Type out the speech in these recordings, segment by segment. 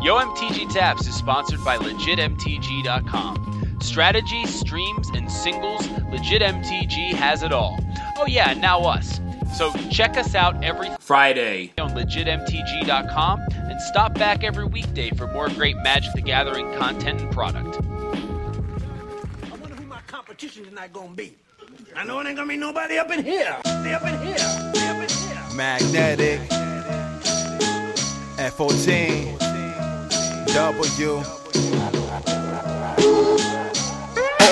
Yo MTG Taps is sponsored by LegitMTG.com. Strategy, streams, and singles, Legit MTG has it all. Oh, yeah, and now us. So check us out every Friday on LegitMTG.com and stop back every weekday for more great Magic the Gathering content and product. I wonder who my competition tonight gonna be. I know it ain't gonna be nobody up in here. They up in here. They up in here. Magnetic F14 W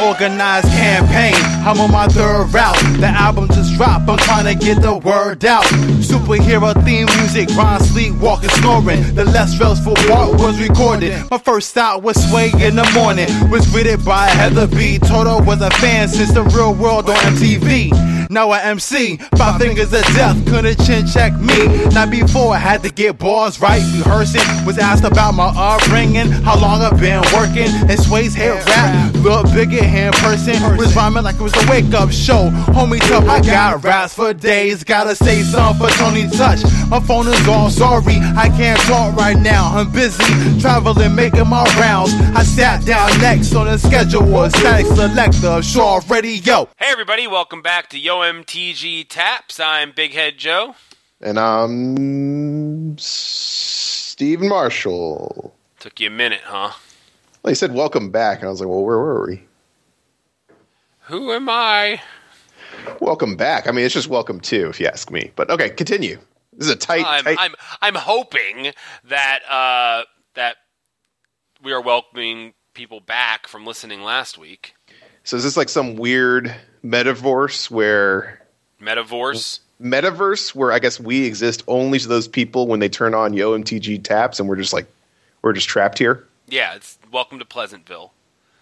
Organized campaign, I'm on my third route. The album just dropped, I'm trying to get the word out. Superhero theme music, Ron sleep, walking, snoring. The less stressful part was recorded. My first stop was Sway in the morning, was greeted by Heather B. Toto was a fan since the real world on MTV. Now I MC, five fingers of death, couldn't chin check me. Not before I had to get bars right, rehearsing. Was asked about my upbringing, how long I've been working. And Sway's head rap, look bigger in person. Was rhyming like it was a wake up show. Homie tough, I got raps for days. Gotta say something for Tony Touch. My phone is all sorry, I can't talk right now. I'm busy traveling, making my rounds. I sat down next on the schedule Statik Selektah, Shaw Radio. Hey, everybody, welcome back to Yo MTG Taps. I'm Big Head Joe. And I'm Stephen Marshall. Took you a minute, huh? Well, he said welcome back, and I was like, well, where were we? Who am I? Welcome back. I mean, it's just welcome to, if you ask me. But okay, continue. This is a tight, I'm, tight. I'm, I'm hoping that uh, that we are welcoming people back from listening last week. So is this like some weird metaverse where Metaverse. metaverse where I guess we exist only to those people when they turn on Yo MTG taps, and we're just like we're just trapped here. Yeah, it's welcome to Pleasantville.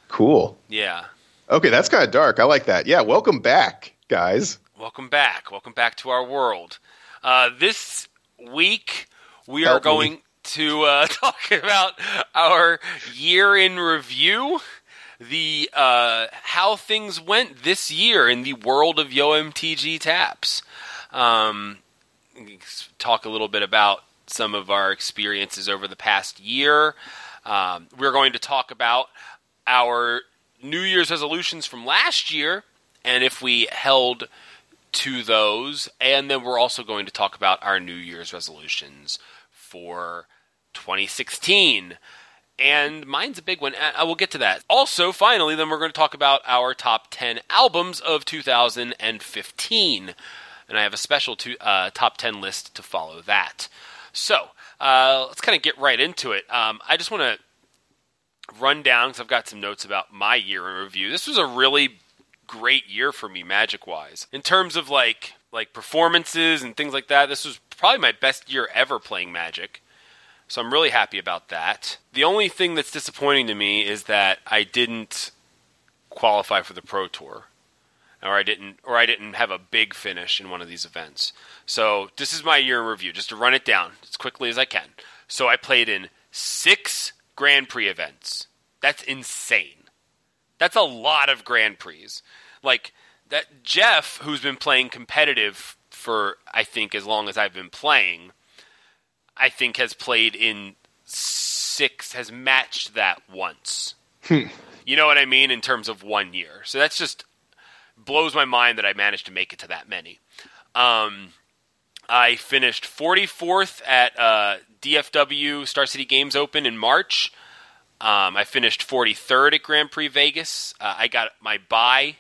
Cool. Yeah. Okay, that's kind of dark. I like that. Yeah, welcome back, guys. Welcome back. Welcome back to our world. Uh, this week, we are Help me. going to uh, talk about our year in review, the uh, how things went this year in the world of YoMTG Taps. Um, talk a little bit about some of our experiences over the past year. Um, we're going to talk about our New Year's resolutions from last year and if we held to those. And then we're also going to talk about our New Year's resolutions for 2016. And mine's a big one. I will get to that. Also, finally, then we're going to talk about our top 10 albums of 2015. And I have a special to, uh, top 10 list to follow that. So, uh, let's kind of get right into it. Um, I just want to run down because I've got some notes about my year in review. This was a really great year for me, magic wise, in terms of like like performances and things like that. This was probably my best year ever playing Magic. So I'm really happy about that. The only thing that's disappointing to me is that I didn't qualify for the Pro Tour. Or I didn't or I didn't have a big finish in one of these events. So this is my year in review, just to run it down as quickly as I can. So I played in six Grand Prix events. That's insane. That's a lot of Grand Prix. Like that Jeff, who's been playing competitive for I think as long as I've been playing, I think has played in six, has matched that once. You know what I mean in terms of one year. So that's just blows my mind that I managed to make it to that many. Um, I finished 44th at uh, DFW Star City Games Open in March. Um, I finished 43rd at Grand Prix Vegas. Uh, I got my buy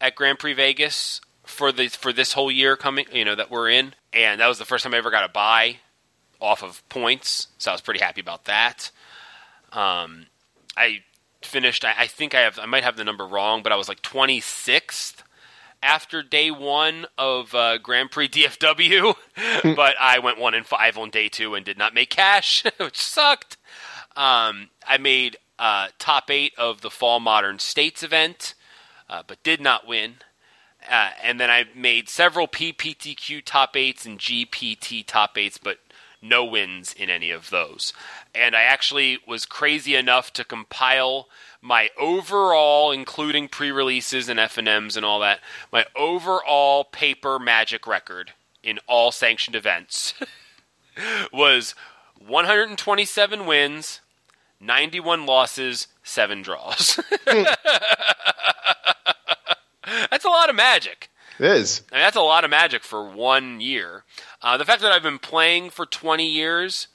at Grand Prix Vegas for the for this whole year coming, you know, that we're in, and that was the first time I ever got a buy off of points. So I was pretty happy about that. Um, I finished. I, I think I have. I might have the number wrong, but I was like 26th after day one of uh, Grand Prix DFW, but I went one and five on day two and did not make cash, which sucked. Um, I made uh, top eight of the Fall Modern States event, uh, but did not win. Uh, and then I made several PPTQ top eights and GPT top eights, but no wins in any of those. And I actually was crazy enough to compile my overall, including pre-releases and FNMs and all that, my overall paper Magic record in all sanctioned events was 127 wins, 91 losses, seven draws. That's a lot of magic. It is. I mean, that's a lot of magic for one year. Uh, the fact that I've been playing for 20 years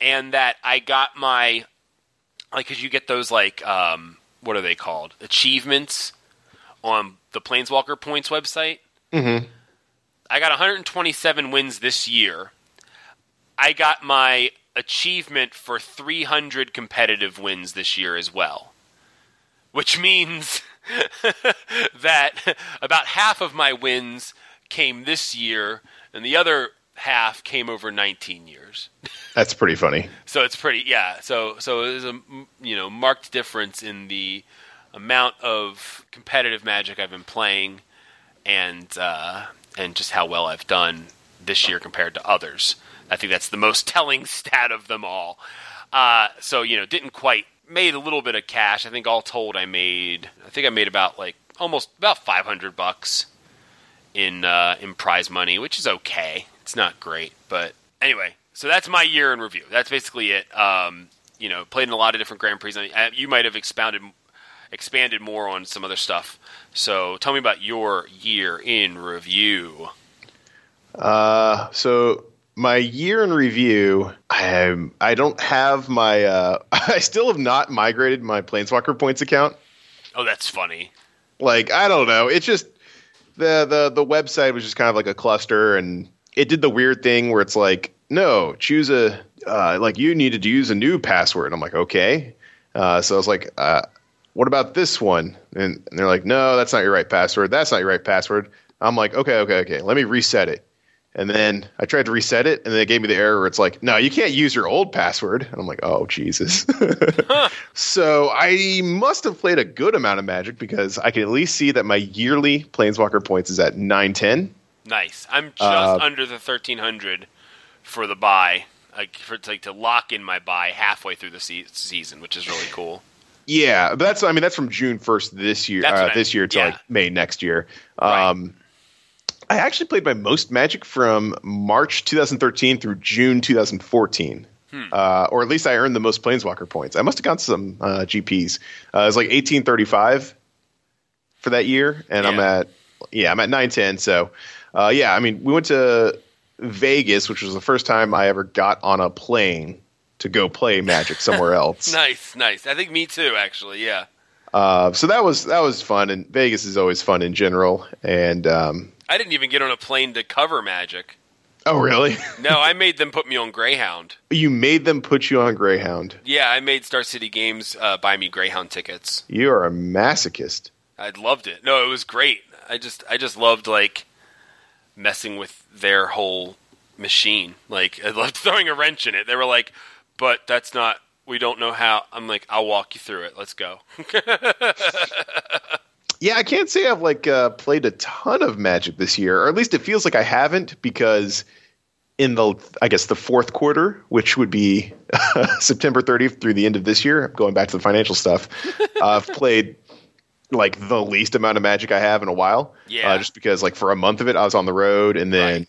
and that I got my, like, because you get those, like, um, what are they called? Achievements on the Planeswalker Points website. Mm-hmm. I got 127 wins this year. I got my achievement for 300 competitive wins this year as well, which means that about half of my wins came this year, and the other half came over 19 years. That's pretty funny. So it's pretty, yeah. So so there's a you know marked difference in the amount of competitive Magic I've been playing, and uh, and just how well I've done this year compared to others. I think that's the most telling stat of them all. Uh, so you know, didn't quite made a little bit of cash. I think all told, I made I think I made about like almost about 500 bucks in uh, in prize money, which is okay. It's not great, but anyway. So that's my year in review. That's basically it. Um, you know, played in a lot of different Grand Prix. I you might have expounded expanded more on some other stuff. So tell me about your year in review. Uh, so my year in review, I I don't have my. Uh, I still have not migrated my Planeswalker points account. Oh, that's funny. Like I don't know. It's just the the the website was just kind of like a cluster, and it did the weird thing where it's like, no, choose a uh, like you needed to use a new password. I'm like, okay. Uh, so I was like, uh, what about this one? And, and they're like, no, that's not your right password. That's not your right password. I'm like, okay, okay, okay. Let me reset it. And then I tried to reset it, and then it gave me the error where it's like, no, you can't use your old password. And I'm like, oh, Jesus. so I must have played a good amount of Magic because I can at least see that my yearly Planeswalker points is at 910. Nice. I'm just Uh, under the 1300 for the buy. Like for like to lock in my buy halfway through the se- season, which is really cool. Yeah, but that's I mean that's from June 1st this year uh, this year to yeah. like May next year. Right. I actually played my most Magic from March 2013 through June 2014. Hmm. Uh, or at least I earned the most Planeswalker points. I must have gotten some uh, GPs. Uh, it was like 1835 for that year, and I'm at yeah I'm at 910. So uh, yeah, I mean we went to Vegas, which was the first time I ever got on a plane to go play Magic somewhere else. Nice, nice. I think me too, actually. Yeah. Uh, so that was that was fun, and Vegas is always fun in general. And um, I didn't even get on a plane to cover Magic. oh, really? No, I made them put me on Greyhound. you made them put you on Greyhound. Yeah, I made Star City Games uh, buy me Greyhound tickets. You are a masochist. I loved it. No, it was great. I just I just loved like messing with their whole machine. Like I loved throwing a wrench in it. They were like, "But that's not we don't know how." I'm like, "I'll walk you through it. Let's go." Yeah, I can't say I've like uh, played a ton of Magic this year, or at least it feels like I haven't because in the I guess the fourth quarter, which would be September 30th through the end of this year, going back to the financial stuff, uh, I've played like the least amount of Magic I have in a while. Yeah. uh, just because like for a month of it I was on the road, and then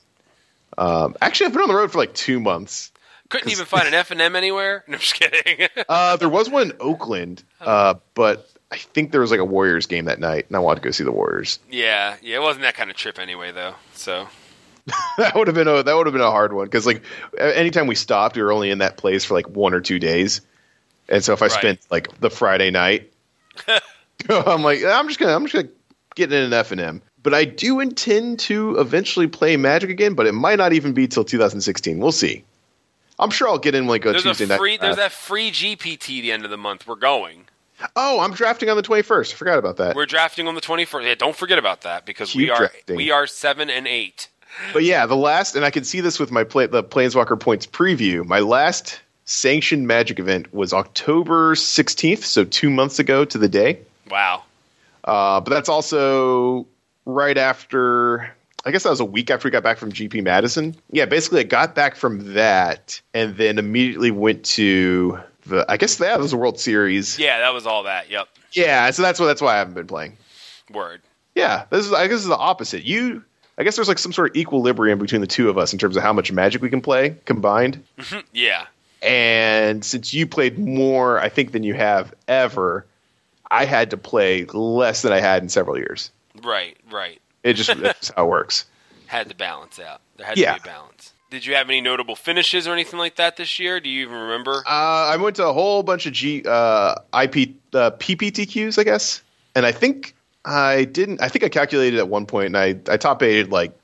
um, actually I've been on the road for like two months. Couldn't even find an FNM anywhere. No, I'm just kidding. Uh, there was one in Oakland, uh, but I think there was like a Warriors game that night, and I wanted to go see the Warriors. yeah, yeah, it wasn't that kind of trip anyway, though. So that would have been a that would have been a hard one because like anytime we stopped, we were only in that place for like one or two days, and so if I Right. spent like the Friday night, I'm like I'm just gonna I'm just gonna get in an FNM. But I do intend to eventually play Magic again, but it might not even be till 2016. We'll see. I'm sure I'll get in like a there's Tuesday a night. free there's draft. that free GPT the end of the month. We're going. Oh, I'm drafting on the 21st. I forgot about that. We're drafting on the 24th. Yeah, don't forget about that because Keep we are drafting. we are seven and eight. But yeah, the last, and I can see this with my play, the Planeswalker Points preview. My last sanctioned Magic event was October 16th, so two months ago to the day. Wow. Uh, but that's also right after. I guess that was a week after we got back from GP Madison. Yeah, basically, I got back from that and then immediately went to the. I guess that was the World Series. Yeah, that was all that. Yep. Yeah, so that's why that's why I haven't been playing. Word. Yeah, this is I guess is the opposite. You, I guess there's like some sort of equilibrium between the two of us in terms of how much Magic we can play combined. Mm-hmm, yeah. And since you played more, I think, than you have ever, I had to play less than I had in several years. Right, right. It just that's how it works. Had to balance out. There had Yeah. to be a balance. Did you have any notable finishes or anything like that this year? Do you even remember? Uh, I went to a whole bunch of G uh, IP uh, PPTQs, I guess, and I think I didn't. I think I calculated at one point, and I I top aided like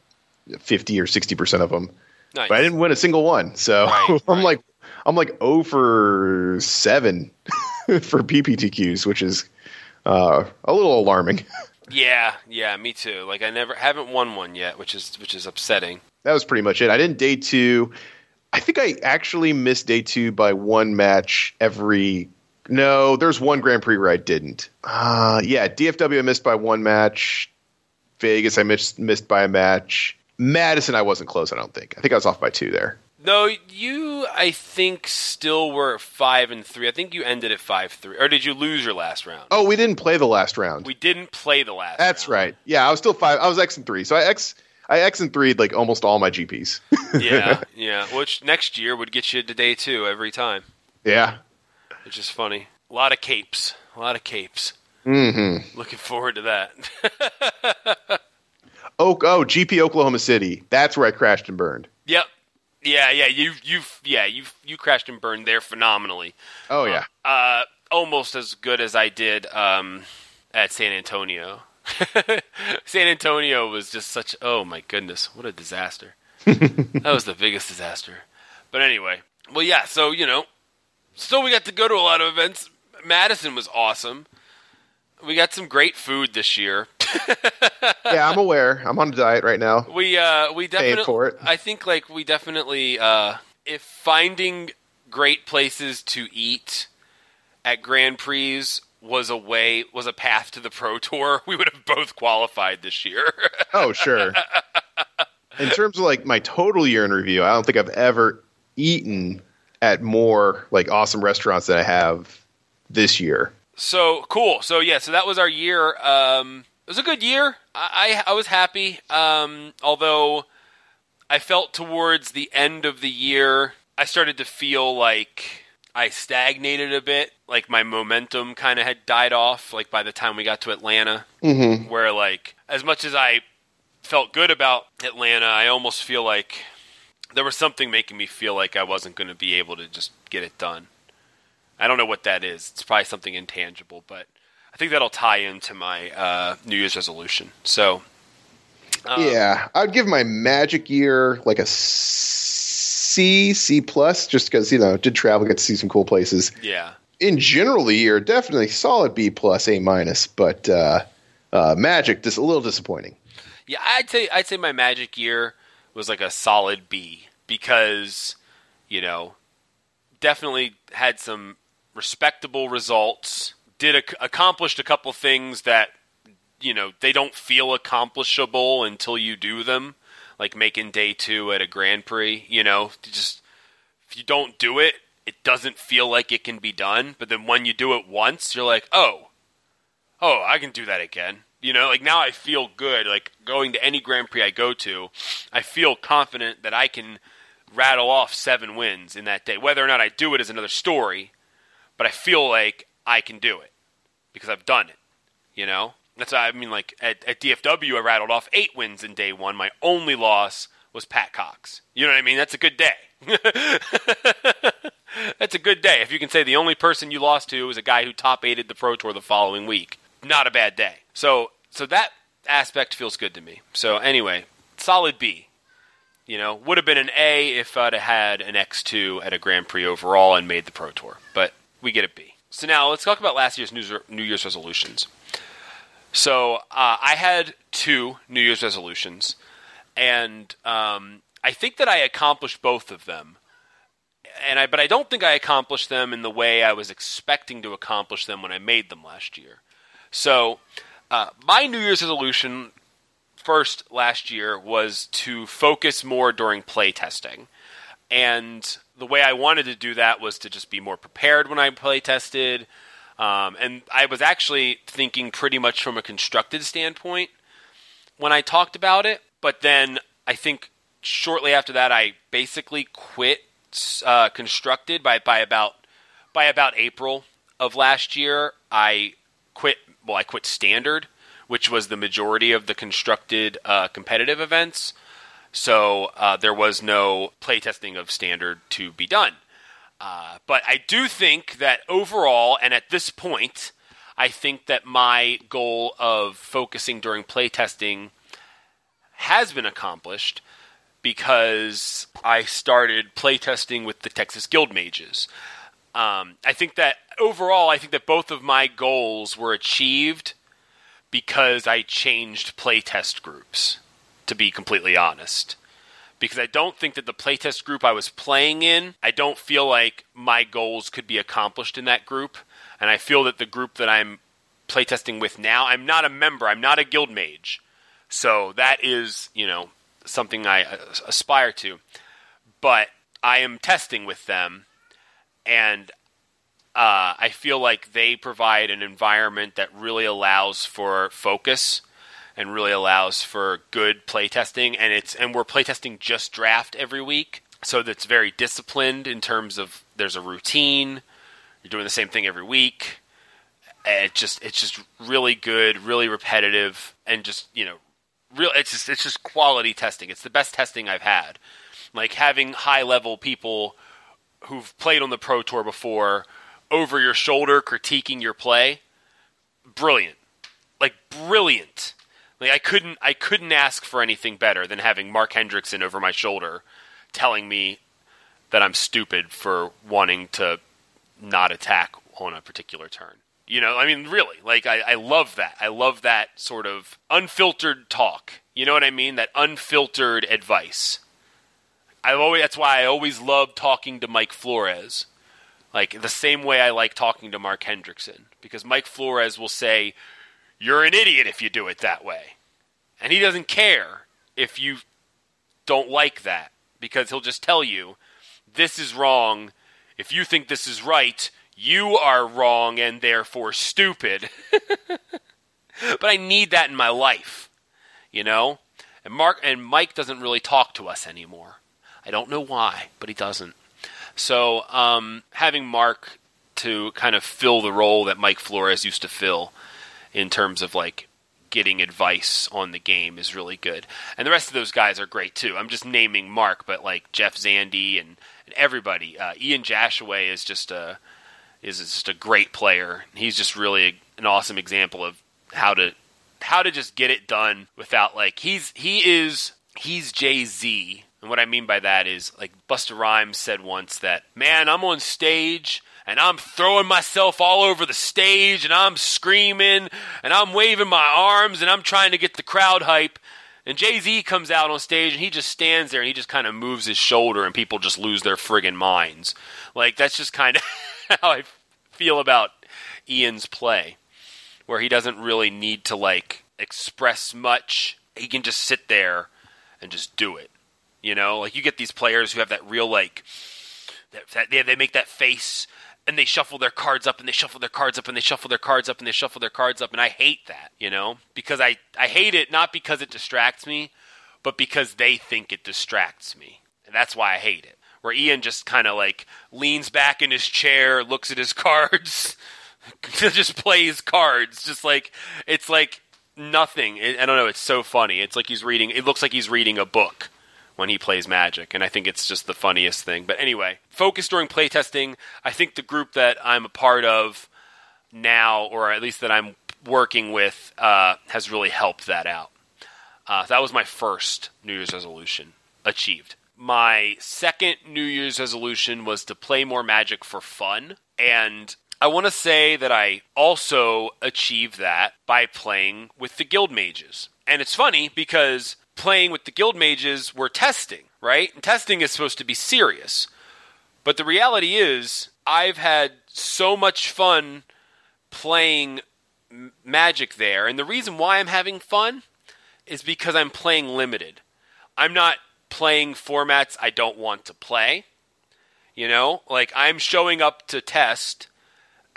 fifty or sixty percent of them, nice. but I didn't win a single one. So Right, I'm right. like I'm like zero for seven for PPTQs, which is uh, a little alarming. Yeah, yeah, me too. Like I never haven't won one yet, which is which is upsetting. That was pretty much it. I didn't day two. I think I actually missed day two by one match every. No, there's one Grand Prix where I didn't. Uh, yeah, DFW I missed by one match. Vegas I missed missed by a match. Madison I wasn't close. I don't think. I think I was off by two there. No, you I think still were five and three. I think you ended at five three, or did you lose your last round? Oh, we didn't play the last round. We didn't play the last. That's round. right. Yeah, I was still five. I was X and three. So I X I X and three like almost all my GPs. yeah, yeah. Which next year would get you to day two every time, yeah. which is funny. A lot of capes, a lot of capes. Mm-hmm. Looking forward to that. Oh, oh, GP Oklahoma City. That's where I crashed and burned. yep. Yeah, yeah. You, you, yeah. You, you crashed and burned there phenomenally. Oh yeah. Uh, almost as good as I did um, at San Antonio. San Antonio was just such. Oh my goodness, what a disaster! that was the biggest disaster. But anyway, well, yeah. So you know, still we got to go to a lot of events. Madison was awesome. We got some great food this year. yeah, I'm aware. I'm on a diet right now. We uh we definitely for it. I think like we definitely uh if finding great places to eat at Grand Prix was a way was a path to the Pro Tour, we would have both qualified this year. Oh, sure. In terms of like my total year in review, I don't think I've ever eaten at more like awesome restaurants than I have this year. so cool. So yeah, so that was our year. Um it was a good year. I I, I was happy. Um although I felt towards the end of the year I started to feel like I stagnated a bit. Like my momentum kind of had died off. Like by the time we got to Atlanta, mm-hmm. where like as much as I felt good about Atlanta, I almost feel like there was something making me feel like I wasn't going to be able to just get it done. I don't know what that is. It's probably something intangible, but I think that'll tie into my uh, New Year's resolution. So yeah, I'd give my magic year like a C, C plus, just because you know did travel, get to see some cool places. yeah, In general, the year definitely solid B plus, A minus, but uh, uh, magic just a little disappointing. Yeah, I'd say I'd say my Magic year was like a solid B because you know definitely had some respectable results. Did ac- accomplished a couple things that you know they don't feel accomplishable until you do them, like making day two at a Grand Prix. You know, just if you don't do it, it doesn't feel like it can be done. But then when you do it once, you're like, oh, oh, I can do that again. You know, like now I feel good. Like going to any Grand Prix I go to, I feel confident that I can rattle off seven wins in that day. Whether or not I do it is another story, but I feel like I can do it because I've done it. You know, that's I mean. Like at, at DFW, I rattled off eight wins in day one. My only loss was Pat Cox. You know what I mean? That's a good day. That's a good day. If you can say the only person you lost to was a guy who top aided the Pro Tour the following week, not a bad day. So, so that aspect feels good to me. So, anyway, solid B. You know, would have been an A if I'd had an X2 at a Grand Prix overall and made the Pro Tour, but we get a B. So now let's talk about last year's New Year's resolutions. So uh, I had two New Year's resolutions, and um, I think that I accomplished both of them and I but I don't think I accomplished them in the way I was expecting to accomplish them when I made them last year. So, uh, my New Year's resolution first last year was to focus more during play testing, and the way I wanted to do that was to just be more prepared when I play tested. Um, and I was actually thinking pretty much from a constructed standpoint when I talked about it. But then I think shortly after that, I basically quit uh, constructed by by about by about April of last year, I quit. Well, I quit standard, which was the majority of the constructed uh, competitive events. So uh, there was no playtesting of standard to be done. Uh, but I do think that overall, and at this point, I think that my goal of focusing during playtesting has been accomplished because I started playtesting with the Texas Guild Mages. Um, I think that overall, I think that both of my goals were achieved because I changed playtest groups, to be completely honest. Because I don't think that the playtest group I was playing in, I don't feel like my goals could be accomplished in that group. And I feel that the group that I'm playtesting with now, I'm not a member, I'm not a guild mage. So that is, you know, something I uh, aspire to. But I am testing with them, and uh, I feel like they provide an environment that really allows for focus and really allows for good playtesting. And it's and we're playtesting just draft every week, so that's very disciplined in terms of there's a routine. You're doing the same thing every week. It just it's just really good, really repetitive, and just you know real it's just it's just quality testing. It's the best testing I've had. Like having high level people who've played on the pro tour before over your shoulder critiquing your play. Brilliant. Like brilliant. Like I couldn't I couldn't ask for anything better than having Mark Hendrickson over my shoulder telling me that I'm stupid for wanting to not attack on a particular turn. You know, I mean, really, like I, I love that. I love that sort of unfiltered talk. You know what I mean? That unfiltered advice. I always that's why I always love talking to Mike Flores. Like the same way I like talking to Mark Hendrickson because Mike Flores will say, "You're an idiot if you do it that way," and he doesn't care if you don't like that because he'll just tell you, "This is wrong. If you think this is right, you are wrong and therefore stupid. but I need that in my life, you know? And Mark and Mike doesn't really talk to us anymore. I don't know why, but he doesn't. So, um, having Mark to kind of fill the role that Mike Flores used to fill in terms of like getting advice on the game is really good. And the rest of those guys are great too. I'm just naming Mark, but like Jeff Zandi and, and everybody. Uh, Ian Jashaway is just a is just a great player. He's just really an awesome example of how to how to just get it done without like he's he is he's Jay Z. And what I mean by that is like Busta Rhymes said once that man, I'm on stage and I'm throwing myself all over the stage and I'm screaming and I'm waving my arms and I'm trying to get the crowd hype. And Jay Z comes out on stage and he just stands there and he just kind of moves his shoulder and people just lose their friggin' minds. Like that's just kind of how I feel about Ian's play, where he doesn't really need to like express much. He can just sit there and just do it. You know, like you get these players who have that real like that, they they make that face and they shuffle their cards up and they shuffle their cards up and they shuffle their cards up and they shuffle their cards up and I hate that, you know? Because I I hate it not because it distracts me, but because they think it distracts me. And that's why I hate it where Ian just kind of like leans back in his chair, looks at his cards, just plays cards, just like it's like nothing. I don't know. It's so funny. It's like he's reading. It looks like he's reading a book when he plays Magic, and I think it's just the funniest thing. But anyway, focus during playtesting. I think the group that I'm a part of now, or at least that I'm working with, uh, has really helped that out. Uh, that was my first New Year's resolution achieved my second New Year's resolution was to play more Magic for fun. And I want to say that I also achieved that by playing with the Guild Mages. And it's funny because playing with the Guild Mages, we're testing, right? And testing is supposed to be serious. But the reality is, I've had so much fun playing Magic there. And the reason why I'm having fun is because I'm playing limited. I'm not playing formats I don't want to play. You know, like I'm showing up to test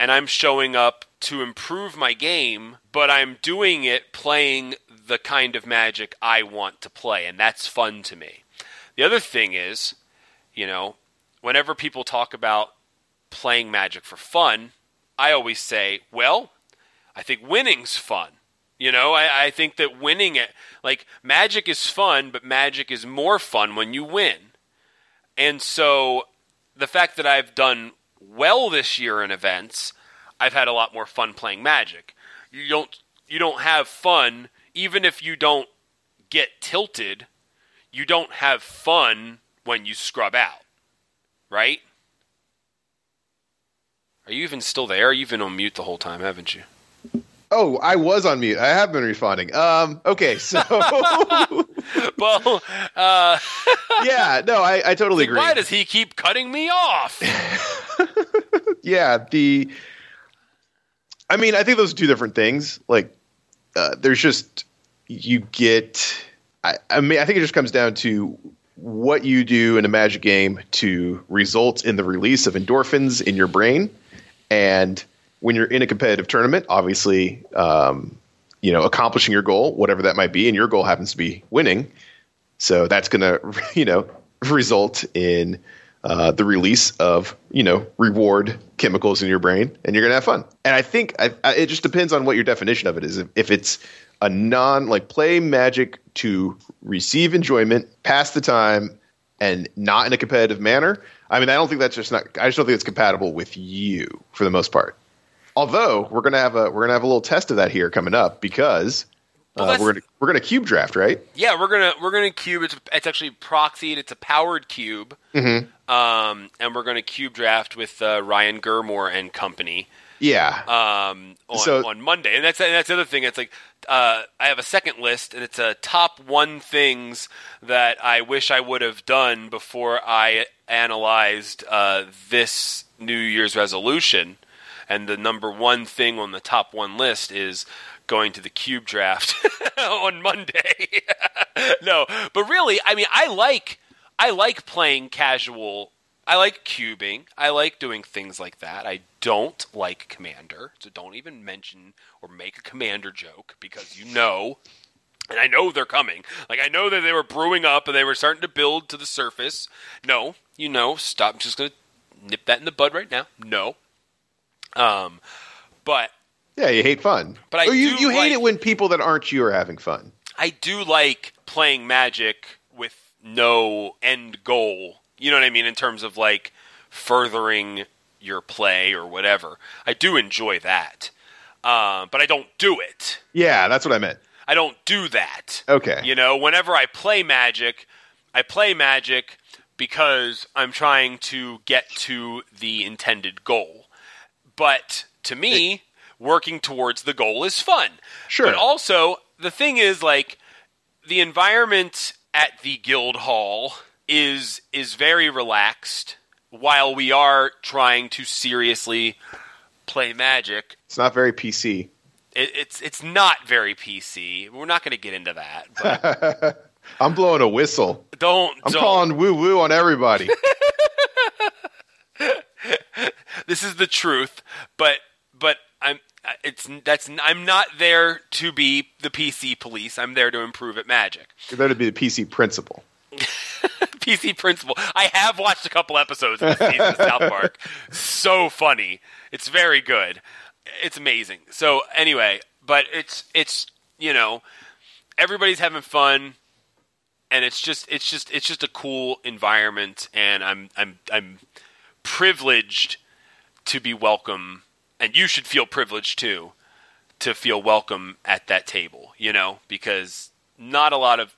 and I'm showing up to improve my game, but I'm doing it playing the kind of magic I want to play, and that's fun to me. The other thing is, you know, whenever people talk about playing Magic for fun, I always say, well, I think winning's fun. You know, I, I think that winning it, like Magic is fun, but Magic is more fun when you win. And so the fact that I've done well this year in events, I've had a lot more fun playing Magic. You don't you don't have fun even if you don't get tilted. You don't have fun when you scrub out, right? Are you even still there? You've been on mute the whole time, haven't you? Oh, I was on mute. I have been responding. Um, okay, so Well, uh, yeah, no, I, I totally agree. why does he keep cutting me off? yeah, the. I mean, I think those are two different things. Like, uh, there's just you get. I, I mean, I think it just comes down to what you do in a Magic game to result in the release of endorphins in your brain, and when you're in a competitive tournament, obviously, um, you know, accomplishing your goal, whatever that might be, and your goal happens to be winning. So that's going to, you know, result in uh, the release of, you know, reward chemicals in your brain, and you're going to have fun. And I think I, I, it just depends on what your definition of it is. If, if it's a non, like play magic to receive enjoyment, pass the time, and not in a competitive manner. I mean, I don't think that's just not. I just don't think it's compatible with you for the most part. Although we're gonna have a we're gonna have a little test of that here coming up because Well, uh, that's- we're gonna we're gonna cube draft, right? Yeah, we're gonna we're gonna cube. It's it's actually proxied. It's a powered cube, Mm-hmm. um, and we're gonna cube draft with uh, Ryan Gurmore and company Yeah. um, on So- on Monday. And that's and that's the other thing. It's like uh, I have a second list, and it's a top one things that I wish I would have done before I analyzed uh, this New Year's resolution. And the number one thing on the top one list is going to the cube draft on Monday. no, but really, I mean, I like I like playing casual. I like cubing. I like doing things like that. I don't like commander, so don't even mention or make a commander joke because you know and I know they're coming. Like I know that they were brewing up and they were starting to build to the surface. No, you know, stop. I'm just gonna nip that in the bud right now. No. Um, but yeah, you hate fun. But I Or you, you hate like- it when people that aren't you are having fun. I do like playing Magic with no end goal. You know what I mean in terms of like furthering your play or whatever. I do enjoy that, uh, but I don't do it. Yeah, that's what I meant. I don't do that. Okay. You know, whenever I play Magic, I play Magic because I'm trying to get to the intended goal. But to me, working towards the goal is fun. Sure. But also, the thing is like the environment at the guild hall is is very relaxed while we are trying to seriously play Magic It's not very PC. it, it's it's not very PC. We're not going to get into that. But I'm blowing a whistle. don't I'm don't. calling woo woo on everybody. This is the truth. But but I'm it's that's I'm not there to be the PC police. I'm there to improve at Magic. You're there to be the PC principal. PC principal. I have watched a couple episodes of this season of South Park. So funny. It's very good. It's amazing. So anyway, but it's it's you know everybody's having fun and it's just it's just it's just a cool environment and I'm I'm I'm privileged to be welcome and you should feel privileged too to feel welcome at that table, you know, because not a lot of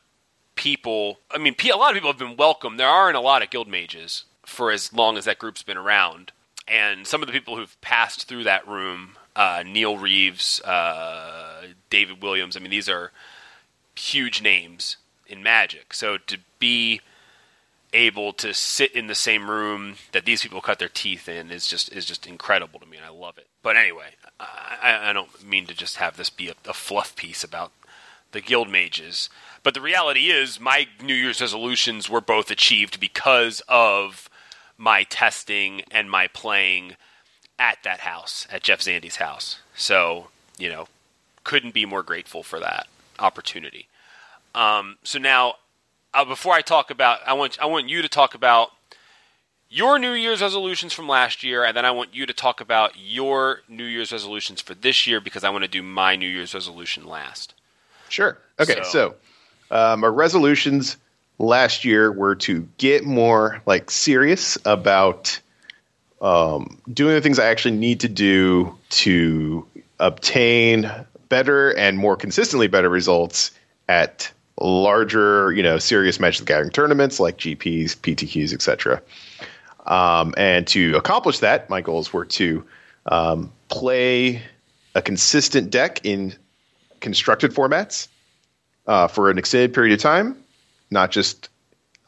people. I mean, a lot of people have been welcome. There aren't a lot of guild mages for as long as that group's been around, and some of the people who've passed through that room, uh, Neil Reeves, uh, David Williams. I mean, these are huge names in Magic. So to be able to sit in the same room that these people cut their teeth in is just is just incredible to me, and I love it. But anyway, I, I don't mean to just have this be a, a fluff piece about the guild mages. But the reality is, my New Year's resolutions were both achieved because of my testing and my playing at that house, at Jeff Zandi's house. So, you know, couldn't be more grateful for that opportunity. Um, so now, uh, before I talk about, I want I want you to talk about your New Year's resolutions from last year, and then I want you to talk about your New Year's resolutions for this year because I want to do my New Year's resolution last. Sure. Okay. So- So, uh, my resolutions last year were to get more like serious about um, doing the things I actually need to do to obtain better and more consistently better results at larger, you know, serious Magic the Gathering tournaments like GPs, PTQs, etc. Um, and to accomplish that, my goals were to um, play a consistent deck in constructed formats uh, for an extended period of time, not just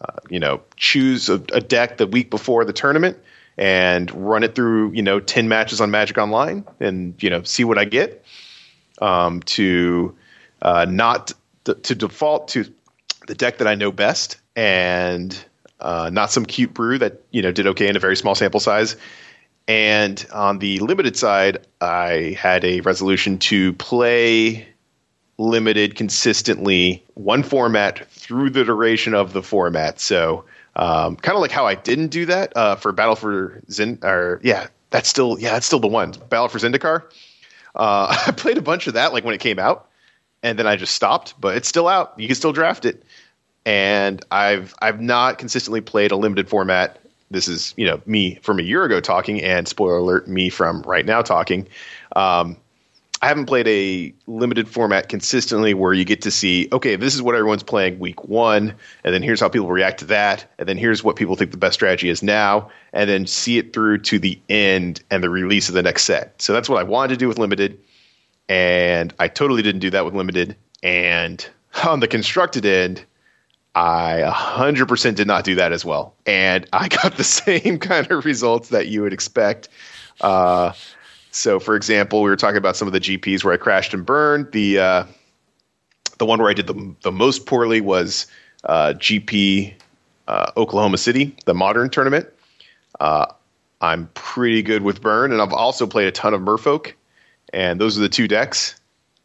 uh, you know choose a, a deck the week before the tournament and run it through you know ten matches on Magic Online and you know see what I get. Um, to uh, not to default to the deck that I know best and uh, not some cute brew that you know did okay in a very small sample size. And on the limited side, I had a resolution to play limited consistently one format through the duration of the format. So um, kind of like how I didn't do that uh, for Battle for Zin or yeah, that's still yeah, that's still the one. Battle for Zendikar. Uh, I played a bunch of that like when it came out, and then I just stopped. But it's still out. You can still draft it. And I've I've not consistently played a limited format. This is you know me from a year ago talking, and spoiler alert, me from right now talking. Um, I haven't played a limited format consistently where you get to see, okay, this is what everyone's playing week one, and then here's how people react to that, and then here's what people think the best strategy is now, and then see it through to the end and the release of the next set. So that's what I wanted to do with limited, and I totally didn't do that with limited. And on the constructed end, I 100% did not do that as well. And I got the same kind of results that you would expect. Uh, so, for example, we were talking about some of the GPs where I crashed and burned. The uh, the one where I did the the most poorly was uh, GP uh, Oklahoma City, the modern tournament. Uh, I'm pretty good with burn, and I've also played a ton of Merfolk, and those are the two decks.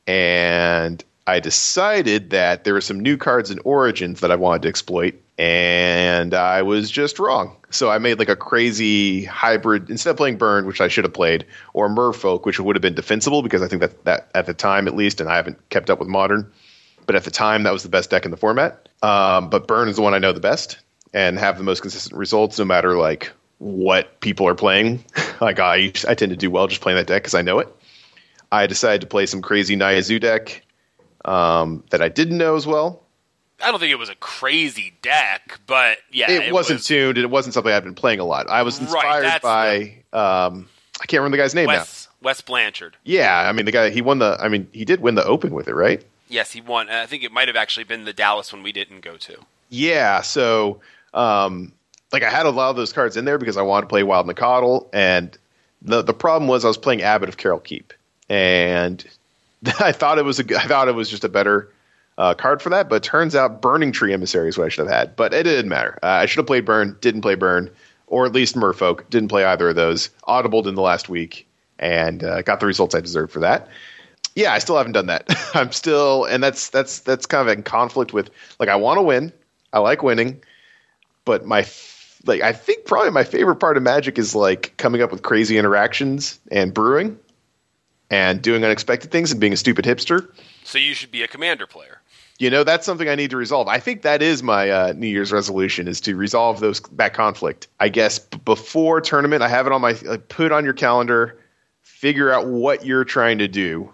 And I decided that there were some new cards in Origins that I wanted to exploit, and I was just wrong. So I made like a crazy hybrid instead of playing Burn, which I should have played, or Merfolk, which would have been defensible because I think that that at the time at least, and I haven't kept up with Modern, but at the time that was the best deck in the format. Um, but Burn is the one I know the best and have the most consistent results, no matter like what people are playing. like I, I tend to do well just playing that deck because I know it. I decided to play some crazy Naya Zoo deck um, that I didn't know as well. I don't think it was a crazy deck, but yeah, It, wasn't was tuned, and it wasn't something I've been playing a lot. I was inspired that's by um, I can't remember the guy's name now. Wes Wes Blanchard. Yeah, I mean the guy he won the. I mean he did win the Open with it, right? Yes, he won. I think it might have actually been the Dallas one we didn't go to. Yeah, so um, like I had a lot of those cards in there because I wanted to play Wild Nacatl, and the the problem was I was playing Abbot of Keral Keep, and I thought it was a I thought it was just a better uh, card for that, but turns out Burning Tree Emissary is what I should have had, but it didn't matter. Uh, I should have played Burn, didn't play Burn, or at least Merfolk, didn't play either of those. Audibled in the last week, and uh, got the results I deserved for that. Yeah, I still haven't done that. I'm still, and that's that's that's kind of in conflict with like I want to win, I like winning, but my like I think probably my favorite part of Magic is like coming up with crazy interactions and brewing, and doing unexpected things and being a stupid hipster. So you should be a commander player. You know, that's something I need to resolve. I think that is my uh, New Year's resolution is to resolve those that conflict. I guess b- before tournament, I have it on my like, put on your calendar, figure out what you're trying to do,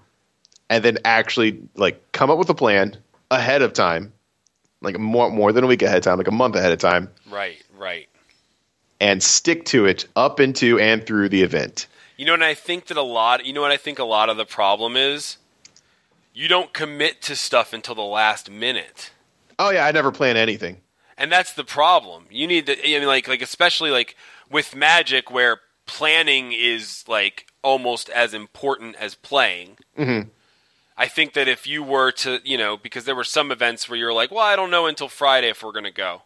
and then actually like come up with a plan ahead of time, like more more than a week ahead of time, like a month ahead of time, Right, right. and stick to it up into and through the event. You know, and I think that a lot. You know what I think a lot of the problem is. You don't commit to stuff until the last minute. Oh yeah, I never plan anything. and that's the problem. You need to, I mean, like, like especially like with Magic, where planning is like almost as important as playing. Mm-hmm. I think that if you were to, you know, because there were some events where you're like, well, I don't know until Friday if we're going to go.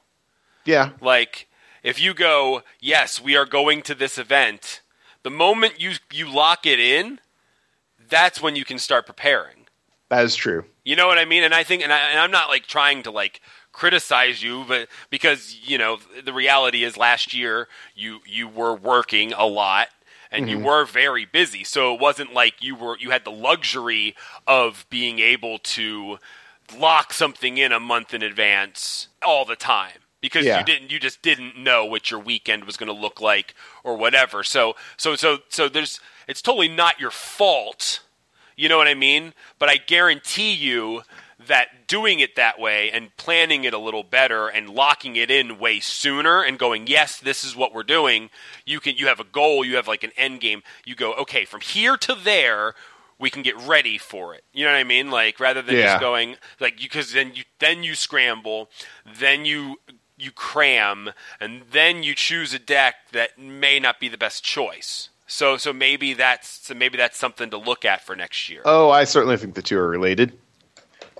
Yeah, Like, if you go, yes, we are going to this event, the moment you you lock it in, that's when you can start preparing. that is true. You know what I mean? And I think, and, I, and I'm not like trying to like criticize you, but because you know the reality is last year you you were working a lot and you mm-hmm. were very busy, so it wasn't like you were you had the luxury of being able to lock something in a month in advance all the time because Yeah. you didn't you just didn't know what your weekend was going to look like or whatever. So so so so there's it's totally not your fault. You know what I mean? But I guarantee you that doing it that way and planning it a little better and locking it in way sooner and going, yes, this is what we're doing. You can you have a goal, you have like an end game. You go, okay, from here to there, we can get ready for it. You know what I mean? Like rather than Yeah. just going like because then you then you scramble, then you you cram, and then you choose a deck that may not be the best choice. So so maybe that's so maybe that's something to look at for next year. Oh, I certainly think the two are related.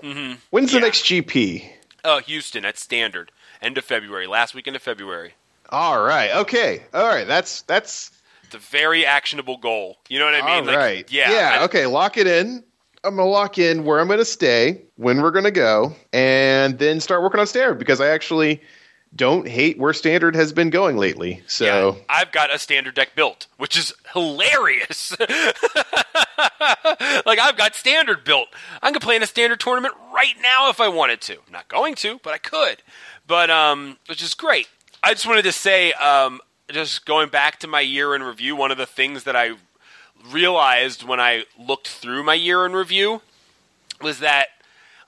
Mm-hmm. When's the next GP? Oh, Houston at standard. End of February, last weekend of February. All right. Okay. All right. That's that's It's a very actionable goal. You know what I all mean? Like, right. Yeah. Yeah. I- okay. Lock it in. I'm gonna lock in where I'm gonna stay, when we're gonna go, and then start working on standard because I actually don't hate where standard has been going lately. So yeah, I've got a standard deck built, which is hilarious. like I've got standard built. I can play in a standard tournament right now if I wanted to. I'm not going to, but I could. But um, which is great. I just wanted to say, um, just going back to my year in review, one of the things that I realized when I looked through my year in review was that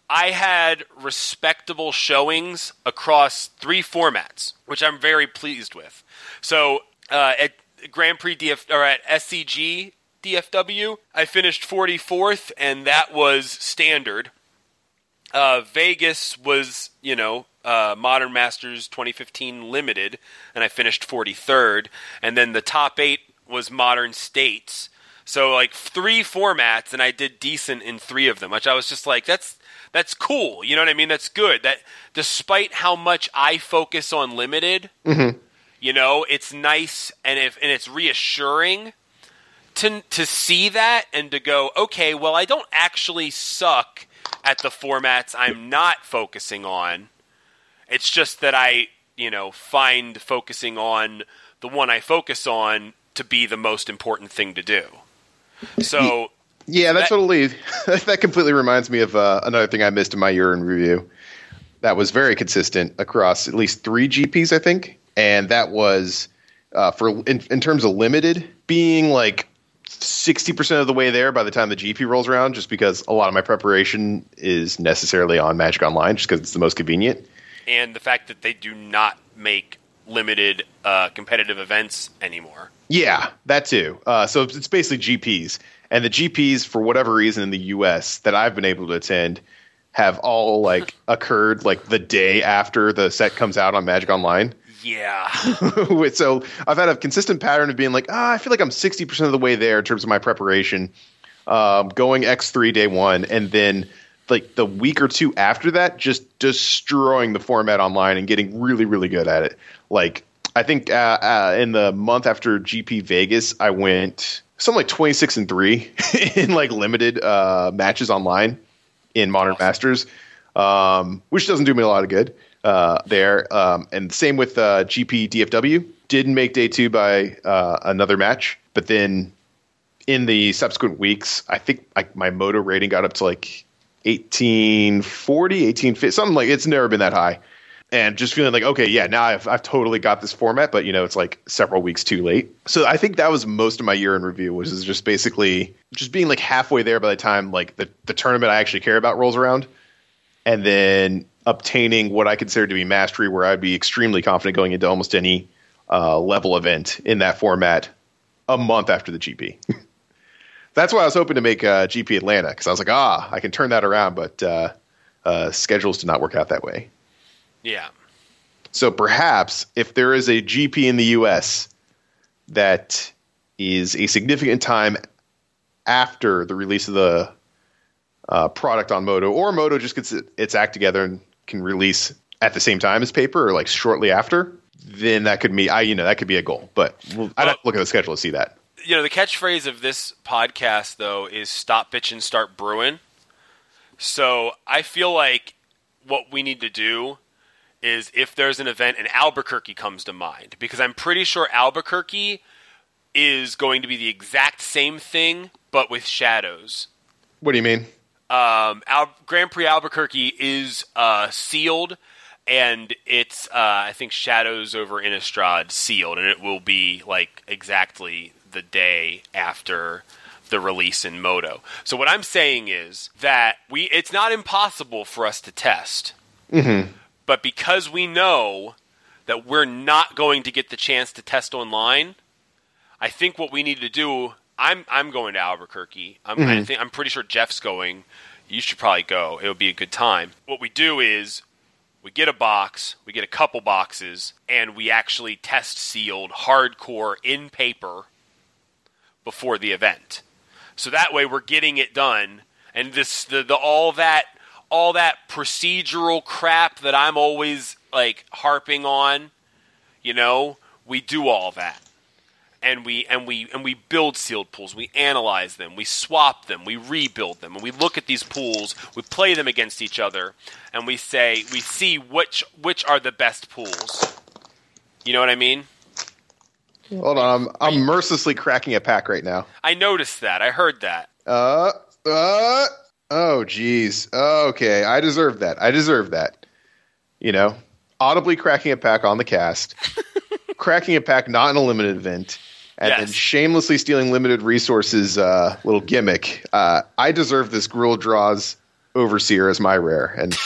I had respectable showings across three formats, which I'm very pleased with. So uh, at Grand Prix DF or at SCG DFW, I finished 44th, and that was standard. Uh, Vegas was, you know, uh, Modern Masters 2015 Limited, and I finished 43rd. And then the top eight was Modern States. So like three formats, and I did decent in three of them, which I was just like, that's that's cool. You know what I mean? That's good. That despite how much I focus on limited, mm-hmm. you know, it's nice and if and it's reassuring to to see that and to go, okay, well, I don't actually suck at the formats I'm not focusing on. It's just that I, you know, find focusing on the one I focus on to be the most important thing to do. So, yeah, that's that- totally that completely reminds me of uh, another thing I missed in my year in review. That was very consistent across at least three GPs, I think, and that was uh, for in, in terms of limited being like sixty percent of the way there by the time the GP rolls around. Just because a lot of my preparation is necessarily on Magic Online, just because it's the most convenient. and the fact that they do not make limited uh, competitive events anymore. Yeah, that too. Uh, so it's basically GPs, and the GPs, for whatever reason, in the U.S. that I've been able to attend, have all like occurred like the day after the set comes out on Magic Online. Yeah. So I've had a consistent pattern of being like, ah, I feel like I'm sixty percent of the way there in terms of my preparation, um, going X three day one, and then like the week or two after that, just destroying the format online and getting really, really good at it. Like I think uh, uh, in the month after GP Vegas, I went something like twenty six and three in like limited uh, matches online in Modern Masters, um, which doesn't do me a lot of good uh, there. Um, and same with uh, GP DFW. Didn't make day two by uh, another match, but then in the subsequent weeks, I think like my MODO rating got up to like 1840, 1850, something like it's never been that high. And just feeling like, okay, yeah, now I've, I've totally got this format, but you know, it's like several weeks too late. So I think that was most of my year in review, which is just basically just being like halfway there by the time like the, the tournament I actually care about rolls around. And then obtaining what I consider to be mastery, where I'd be extremely confident going into almost any uh, level event in that format a month after the GP. That's why I was hoping to make uh, GP Atlanta because I was like, ah, I can turn that around, but uh, uh, schedules did not work out that way. Yeah. So perhaps if there is a GP in the US that is a significant time after the release of the uh, product on MODO, or MODO just gets it, its act together and can release at the same time as paper or like shortly after, then that could be I you know that could be a goal. But we'll, I'd have to look at the schedule to see that. You know, the catchphrase of this podcast, though, is stop bitching, start brewing. So I feel like what we need to do is if there's an event and Albuquerque comes to mind because I'm pretty sure Albuquerque is going to be the exact same thing but with shadows. What do you mean? Um, Al- Grand Prix Albuquerque is uh, sealed, and it's uh, I think Shadows over Innistrad sealed, and it will be like exactly the day after the release in MODO. So what I'm saying is that we it's not impossible for us to test, but because we know that we're not going to get the chance to test online, I think what we need to do. I'm I'm going to Albuquerque. I'm I mm-hmm. think I'm pretty sure Jeff's going. You should probably go. It would be a good time. What we do is we get a box, we get a couple boxes, and we actually test sealed hardcore in paper before the event. So that way we're getting it done and this the, the all that all that procedural crap that I'm always like harping on, you know, we do all that. And we and we and we build sealed pools. We analyze them. We swap them. We rebuild them. And we look at these pools. We play them against each other, and we say we see which which are the best pools. You know what I mean? Hold on, I'm I'm mercilessly cracking a pack right now. I noticed that. I heard that. Uh, uh, oh, jeez. Okay, I deserve that. I deserve that. You know, audibly cracking a pack on the cast, cracking a pack not in a limited event, and then shamelessly stealing limited resources. Uh, little gimmick. Uh, I deserve this Guul Draz Overseer as my rare, and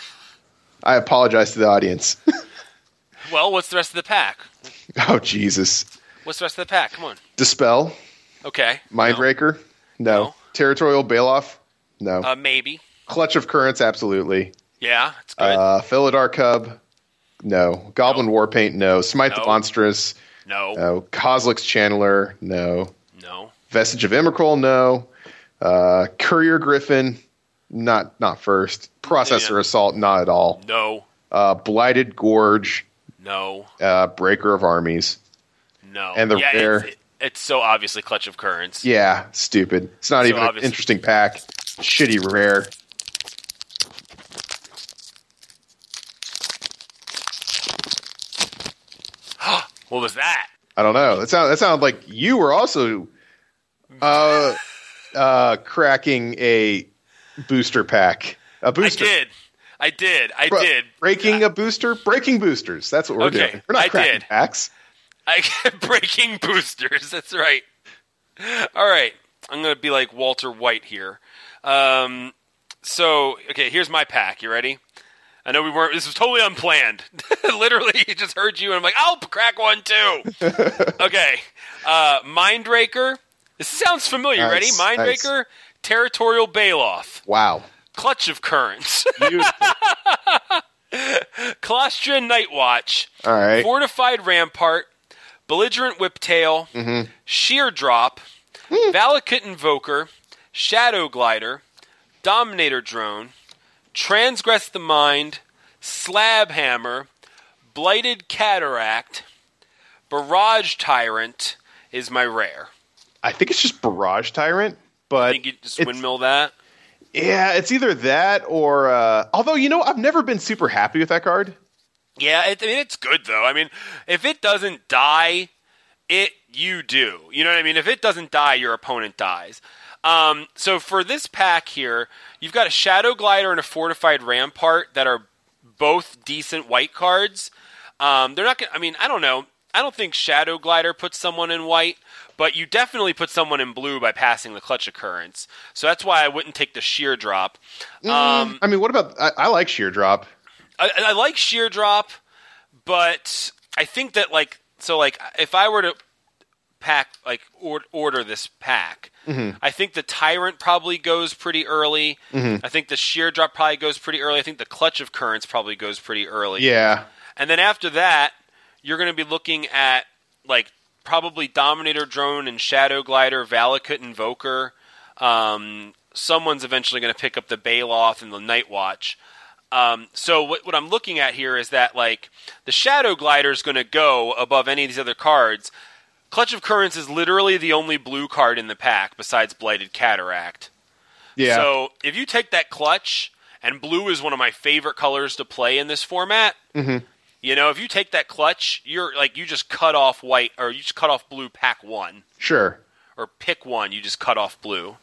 I apologize to the audience. Well, what's the rest of the pack? oh, Jesus. What's the rest of the pack? Come on. Dispel, Okay. Mind Raker, no. No. Territorial Baloth, no. No. Uh, maybe. Clutch of Currents, absolutely. Yeah, it's good. Uh, Felidar Cub, no. Goblin Warpaint, no. Smite the Monstrous, no. no. Kozilek's Channeler, no. No. Vestige of Emrakul, no. Uh, Courier Griffin, not not first. Processor Yeah. Assault, not at all. No. Uh, Blighted Gorge, No. uh, Breaker of Armies. No. And the yeah, rare- It's, it's so obviously Clutch of Currents. Yeah, stupid. It's not So even an interesting pack. Shitty rare. What was that? I don't know. That sound that sounded like you were also uh uh cracking a booster pack. A booster. I did. I did. I Bro- did. Breaking a booster? Breaking boosters. That's what we're Okay, doing. We're not I cracking did. packs. I breaking boosters. That's right. All right. I'm going to be like Walter White here. Um, so, okay, here's my pack. You ready? I know we weren't. This was totally unplanned. Literally, he just heard you, and I'm like, I'll crack one too. okay, uh, Mind Raker. This sounds familiar. Ready? Nice, Mind Raker, Territorial Baloth, Wow. Clutch of Currents. Kalastria Nightwatch, All right. Fortified Rampart, Belligerent Whiptail, Mm-hmm. Sheer Drop, Hmm. Valakut Invoker, Shadow Glider, Dominator Drone, Transgress the Mind, Slab Hammer, Blighted Cataract, Barrage Tyrant is my rare. I think it's just Barrage Tyrant, but I think you just windmill that. yeah, it's either that or uh although you know I've never been super happy with that card. Yeah, it, I mean it's good though. I mean, if it doesn't die, it you do. You know what I mean? If it doesn't die, your opponent dies. Um, so for this pack here, you've got a Shadow Glider and a Fortified Rampart that are both decent white cards. Um, they're not. Gonna, I mean, I don't know. I don't think Shadow Glider puts someone in white, but you definitely put someone in blue by passing the Clutch of Currents. So that's why I wouldn't take the Sheer Drop. Um, I mean, what about I, I like Sheer Drop. I, I like sheer drop, but I think that like so like if I were to pack like or, order this pack, Mm-hmm. I think the tyrant probably goes pretty early. I think the sheer drop probably goes pretty early. I think the clutch of currents probably goes pretty early. Yeah. And then after that, you're going to be looking at like probably Dominator Drone and Shadow Glider, Valakut Invoker. Um, someone's eventually going to pick up the Baloth and the Night Watch. Um, so what, what I'm looking at here is that like the Shadow Glider is going to go above any of these other cards. Clutch of Currents is literally the only blue card in the pack besides Blighted Cataract. Yeah. So if you take that clutch and blue is one of my favorite colors to play in this format. Mm-hmm. You know, if you take that clutch, you're like you just cut off white or you just cut off blue pack one Sure. or pick one, you just cut off blue,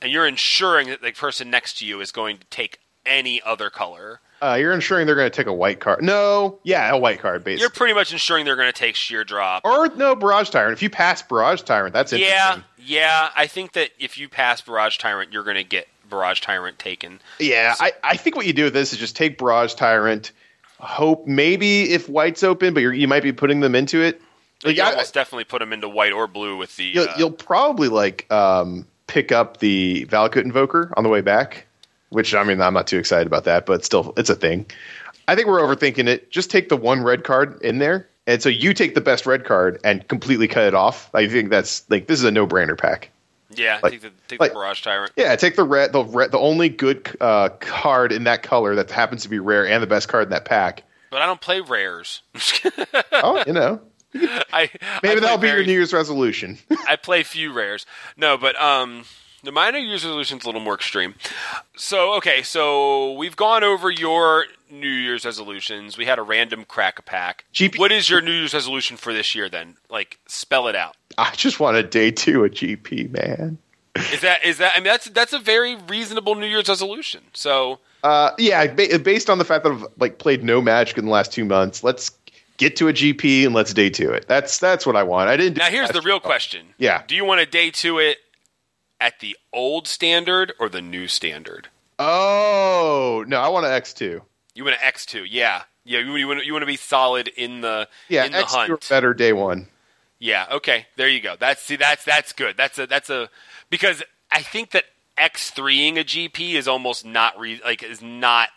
and you're ensuring that the person next to you is going to take any other color. Uh, you're ensuring they're going to take a white card. No, yeah, a white card, Basically, You're pretty much ensuring they're going to take sheer drop. or no, Barrage Tyrant. If you pass Barrage Tyrant, that's interesting. Yeah, yeah. I think that if you pass Barrage Tyrant, you're going to get Barrage Tyrant taken. Yeah, I, I think what you do with this is just take Barrage Tyrant, hope maybe if white's open, but you're, you might be putting them into it. Like, you I- almost definitely put them into white or blue with the. you'll, uh, you'll probably like um, pick up the Valakut Invoker on the way back, which I mean I'm not too excited about that, but still it's a thing. I think we're overthinking it. Just take the one red card in there, and so you take the best red card and completely cut it off. I think that's like this is a no brainer pack. yeah, like- take the take like- the Barrage Tyrant. Yeah, take the red, the red, the only good uh, card in that color that happens to be rare, and the best card in that pack. But I don't play rares. Oh, you know, I I maybe play that'll be very- your New Year's resolution. I play few rares. No, but um, the minor user Year's resolution's a little more extreme. So okay, so we've gone over your New Year's resolutions. We had a random crack a pack. GP What is your New Year's resolution for this year? Then, like, spell it out. I just want a day two at GP, man. Is that is that? I mean, that's that's a very reasonable New Year's resolution. So Uh, yeah, ba- based on the fact that I've like played no Magic in the last two months, let's get to a GP and let's day to it. That's that's what I want. I didn't. do now here's the real question. Yeah. Do you want to day to it at the old standard or the new standard? Oh no, I want an X two. You want an X two? Yeah, yeah. You, you want you want to be solid in the Yeah, in the X two or hunt. better day one. Yeah. Okay. There you go. That's see. That's that's good. That's a that's a because I think that X threeing a GP is almost not re, like is not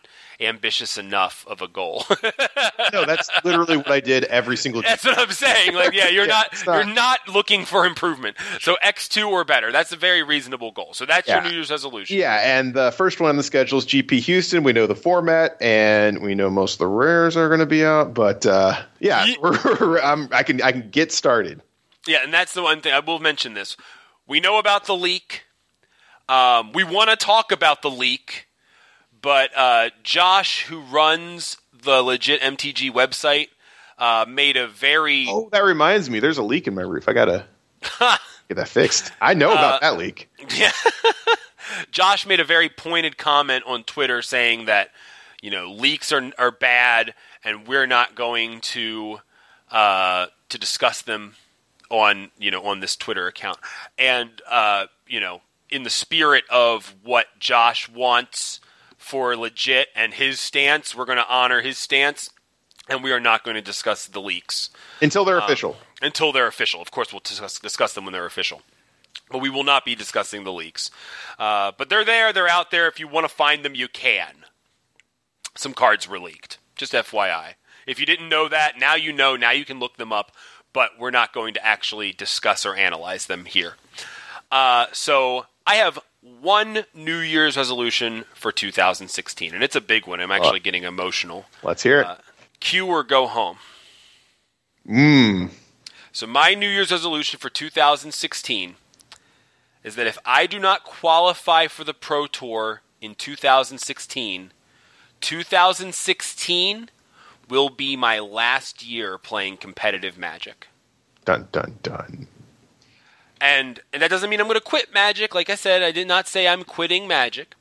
ambitious enough of a goal. No, that's literally what I did every single. Day. That's what I'm saying. Like, yeah, you're Yeah, not, not- you're not looking for improvement. So X two or better. That's a very reasonable goal. So that's your New Year's resolution. Yeah, and the first one on the schedule is GP Houston. We know the format, and we know most of the rares are going to be out. But uh, yeah, Ye- I can I can get started. Yeah, and that's the one thing I will mention. This we know about the leak. Um, we want to talk about the leak, but uh, Josh, who runs the legit MTG website, uh, made a very Oh, that reminds me. There's a leak in my roof. I gotta get that fixed. I know Uh, about that leak. Yeah. Josh made a very pointed comment on Twitter saying that, you know, leaks are are bad and we're not going to uh, to discuss them on, you know, on this Twitter account. And uh, you know, in the spirit of what Josh wants for legit and his stance, we're going to honor his stance and we are not going to discuss the leaks Until they're official. until they're official. Of course, we'll discuss, discuss them when they're official. But we will not be discussing the leaks. Uh, but they're there. They're out there. If you want to find them, you can. Some cards were leaked. Just FYI. If you didn't know that, now you know. Now you can look them up. But we're not going to actually discuss or analyze them here. Uh, so I have one New Year's resolution for 2016, and it's a big one. I'm actually getting emotional. Let's hear it. uh, Q or go home. Mmm. So my New Year's resolution for 2016 is that if I do not qualify for the Pro Tour in 2016, 2016 will be my last year playing competitive Magic. Dun dun dun. And, and that doesn't mean I'm going to quit Magic. Like I said, I did not say I'm quitting Magic.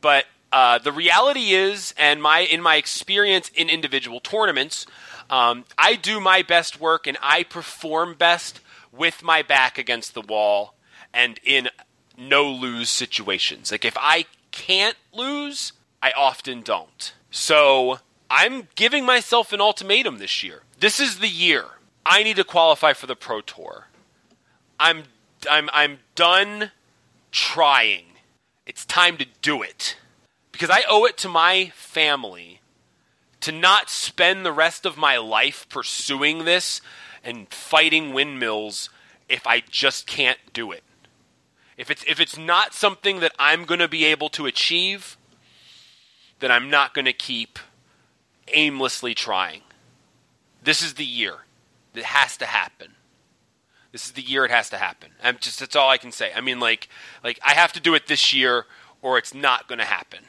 But uh, the reality is, and my in my experience in individual tournaments, um, I do my best work and I perform best with my back against the wall and in no lose situations. Like if I can't lose, I often don't. So I'm giving myself an ultimatum this year. This is the year. I need to qualify for the Pro Tour. I'm I'm I'm done trying. It's time to do it. Because I owe it to my family to not spend the rest of my life pursuing this and fighting windmills if I just can't do it. If it's if it's not something that I'm going to be able to achieve, then I'm not going to keep aimlessly trying. This is the year. It has to happen. This is the year it has to happen. I'm just that's all I can say. I mean like like I have to do it this year or it's not going to happen.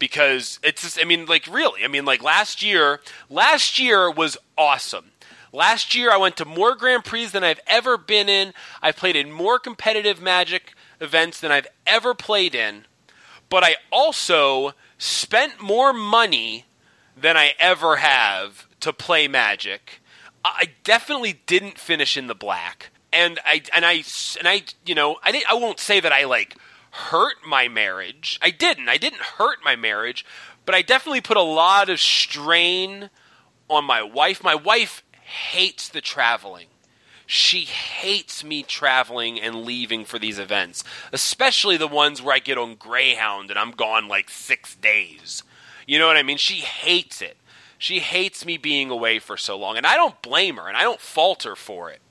because it's just, I mean, like really, I mean, like last year, last year was awesome. Last year, I went to more Grand Prix than I've ever been in. I've played in more competitive Magic events than I've ever played in. But I also spent more money than I ever have to play Magic. I definitely didn't finish in the black, and I and I and I you know I didn't, I won't say that I like hurt my marriage. I didn't. I didn't hurt my marriage, but I definitely put a lot of strain on my wife. My wife hates the traveling. She hates me traveling and leaving for these events, especially the ones where I get on Greyhound and I'm gone like six days. You know what I mean? She hates it. She hates me being away for so long, and I don't blame her and I don't fault her for it.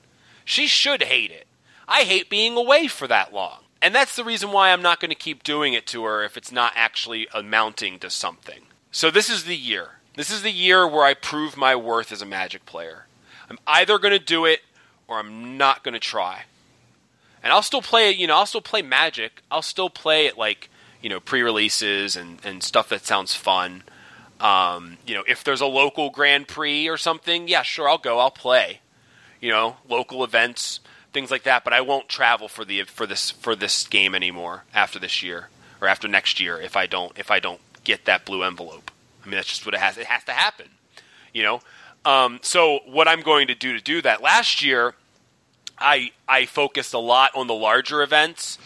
She should hate it. I hate being away for that long. And that's the reason why I'm not going to keep doing it to her if it's not actually amounting to something. So this is the year. This is the year where I prove my worth as a Magic player. I'm either going to do it or I'm not going to try. And I'll still play, you know, I'll still play Magic. I'll still play it like, you know, pre-releases and, and stuff that sounds fun. Um, you know, if there's a local Grand Prix or something, yeah, sure, I'll go. I'll play. You know, local events, things like that. But I won't travel for the for this for this game anymore after this year or after next year if I don't if I don't get that blue envelope. I mean, that's just what it has. It has to happen. You know. Um, so what I'm going to do to do that last year, I I focused a lot on the larger events,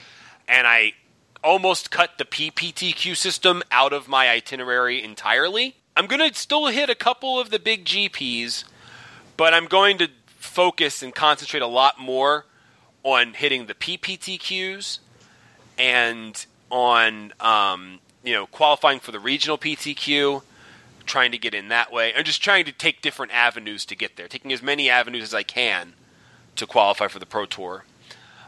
and I almost cut the PPTQ system out of my itinerary entirely. I'm going to still hit a couple of the big GPs, but I'm going to focus and concentrate a lot more on hitting the PPTQs and on um, you know qualifying for the regional PTQ, trying to get in that way, and just trying to take different avenues to get there, taking as many avenues as I can to qualify for the Pro Tour,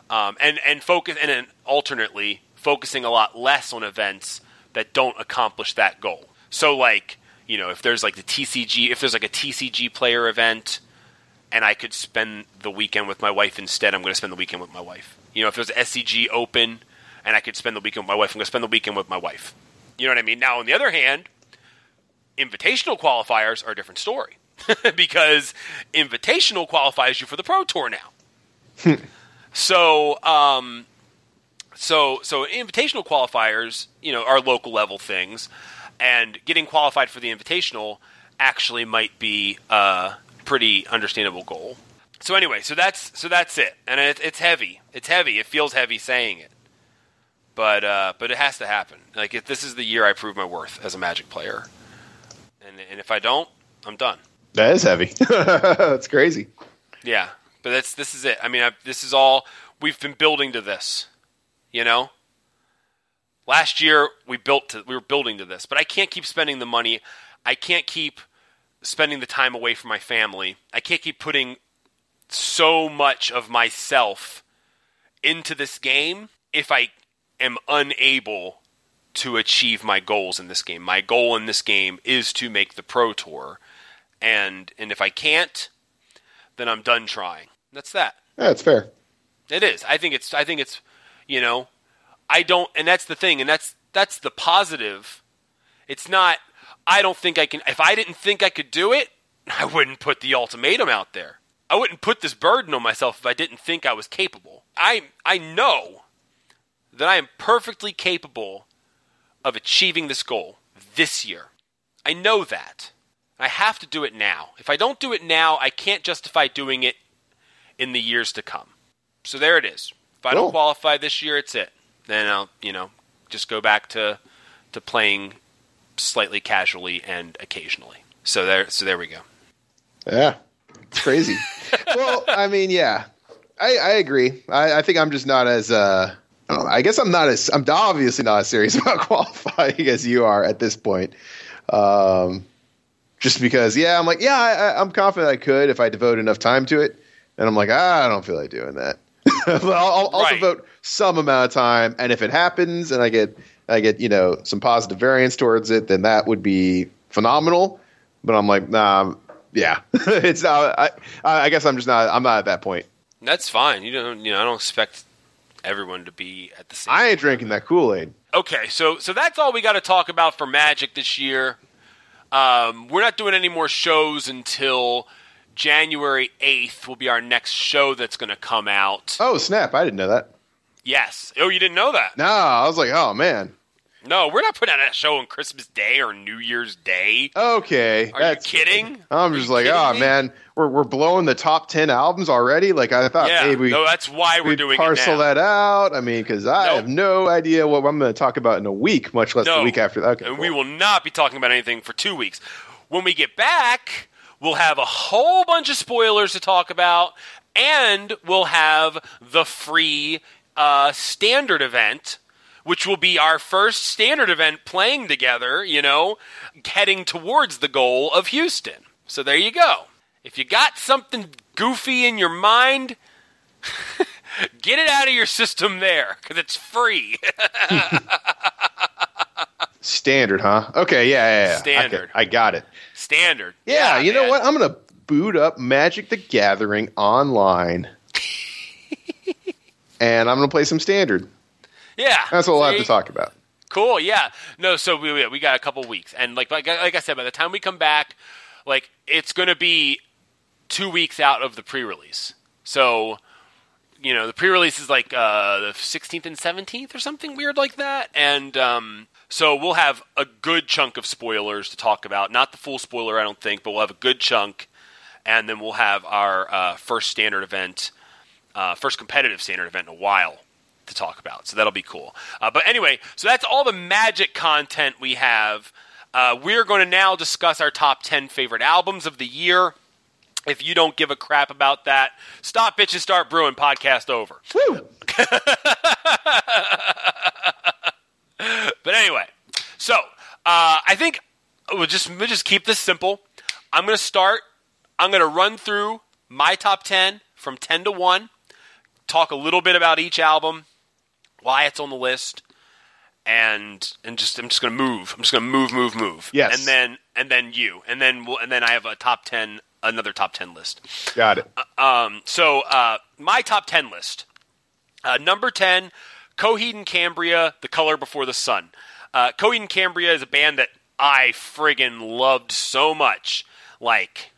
um, and and focus and then alternately focusing a lot less on events that don't accomplish that goal. So like you know if there's like the TCG, if there's like a TCG player event and I could spend the weekend with my wife instead, I'm going to spend the weekend with my wife. You know, if there's SCG open and I could spend the weekend with my wife, I'm going to spend the weekend with my wife. You know what I mean? Now, on the other hand, invitational qualifiers are a different story because invitational qualifies you for the Pro Tour now. so, um, so, so invitational qualifiers, you know, are local level things, and getting qualified for the invitational actually might be a pretty understandable goal. So anyway, so that's so that's it, and it, it's heavy. It's heavy. It feels heavy saying it, but uh, but it has to happen. Like if this is the year I prove my worth as a Magic player, and and if I don't, I'm done. That is heavy. That's crazy. Yeah, but that's this is it. I mean, I, this is all we've been building to this. You know, last year we built to we were building to this, but I can't keep spending the money. I can't keep spending the time away from my family. I can't keep putting so much of myself into this game if I am unable to achieve my goals in this game. My goal in this game is to make the pro tour. And and if I can't, then I'm done trying. That's that. Yeah, that's fair. It is. I think it's I think it's you know, I don't and that's the thing and that's that's the positive. It's not I don't think I can. If I didn't think I could do it, I wouldn't put the ultimatum out there. I wouldn't put this burden on myself if I didn't think I was capable. I I know that I am perfectly capable of achieving this goal this year. I know that. I have to do it now. If I don't do it now, I can't justify doing it in the years to come. So there it is. If I Cool. don't qualify this year, it's it. Then I'll, you know, just go back to to playing slightly casually and occasionally. So there so there we go. Yeah, it's crazy. well, I mean, yeah, I, I agree. I, I think I'm just not as. Uh, I, don't know, I guess I'm not as. I'm obviously not as serious about qualifying as you are at this point. Um, just because, yeah, I'm like, yeah, I, I'm confident I could if I devote enough time to it, and I'm like, ah, I don't feel like doing that. I'll, I'll, Right. devote some amount of time, and if it happens, and I get, I get, you know, some positive variance towards it, then that would be phenomenal. But I'm like, nah, yeah, it's not. I, I guess I'm just not. I'm not at that point. That's fine. You don't you know, I don't expect everyone to be at the same. I ain't drinking that Kool Aid. Okay, so so that's all we got to talk about for Magic this year. Um, we're not doing any more shows until January eighth. Will be our next show that's going to come out. Oh snap! I didn't know that. Yes. Oh, you didn't know that? No, I was like, oh man. No, we're not putting out a show on Christmas Day or New Year's Day. Okay, Are you kidding? I'm Are just like, oh me? man, we're we're blowing the top ten albums already. Like I thought, Yeah, maybe no, that's why we're doing parcel that out. I mean, because I Nope. have no idea what I'm going to talk about in a week, much less No. the week after that. Okay, and cool. we will not be talking about anything for two weeks. When we get back, we'll have a whole bunch of spoilers to talk about, and we'll have the free uh, standard event, which will be our first standard event playing together, you know, heading towards the goal of Houston. So there you go. If you got something goofy in your mind, get it out of your system there, because it's free. Standard, huh? Okay, yeah, yeah, yeah. Standard. Okay, I got it. standard. Yeah, you know what? I'm going to boot up Magic the Gathering online. and I'm going to play some standard. Yeah, That's what we'll have to talk about. Cool. Yeah. No. So we we- got a couple weeks, and like like like I said, by the time we come back, like it's going to be two weeks out of the pre-release. So you know the pre-release is like uh, the 16th and 17th or something weird like that, and um, so we'll have a good chunk of spoilers to talk about. Not the full spoiler, I don't think, but we'll have a good chunk, and then we'll have our uh, first standard event, uh, first competitive standard event in a while to talk about. So that'll be cool. Uh, but anyway, so that's all the magic content we have. Uh, we're going to now discuss our top 10 favorite albums of the year. If you don't give a crap about that, stop bitch and start brewing podcast over. But anyway, so uh, I think we'll just we'll just keep this simple. I'm going to start. I'm going to run through my top ten from ten to one. Talk a little bit about each album, why it's on the list, and and just I'm just going to move. I'm just going to move, move, move. Yes. and then and then you, and then we'll, and then I have a top ten, another top ten list. Got it. Um, so uh, my top ten list. Uh, number ten, Coheed and Cambria, "The Color Before the Sun." Uh, Coheed and Cambria is a band that I friggin' loved so much. Like,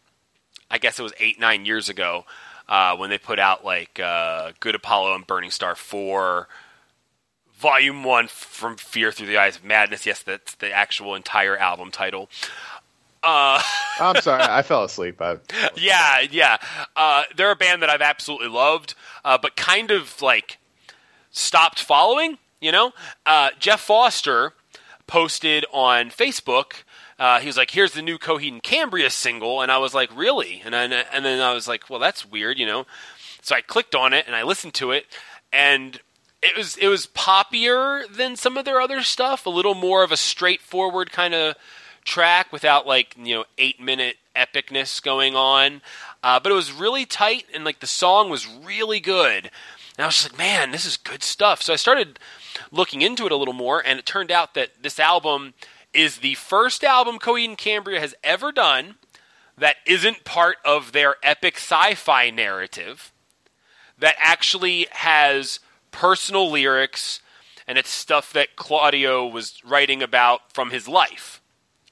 I guess it was eight nine years ago uh, when they put out like uh, "Good Apollo" and "Burning Star 4, Volume One from Fear Through the Eyes of Madness. Yes, that's the actual entire album title. I'm sorry. I fell asleep. I, yeah, yeah. Uh, they're a band that I've absolutely loved, uh, but kind of like stopped following. You know, uh, Jeff Foster posted on Facebook. Uh, he was like, "Here's the new Coheed and Cambria single," and I was like, "Really?" And then and then I was like, "Well, that's weird," you know. So I clicked on it and I listened to it, and it was it was poppier than some of their other stuff. A little more of a straightforward kind of track without like you know eight minute epicness going on. Uh, but it was really tight and like the song was really good. And I was just like, man, this is good stuff. So I started looking into it a little more, and it turned out that this album is the first album Coheed and Cambria has ever done that isn't part of their epic sci-fi narrative that actually has personal lyrics and it's stuff that Claudio was writing about from his life,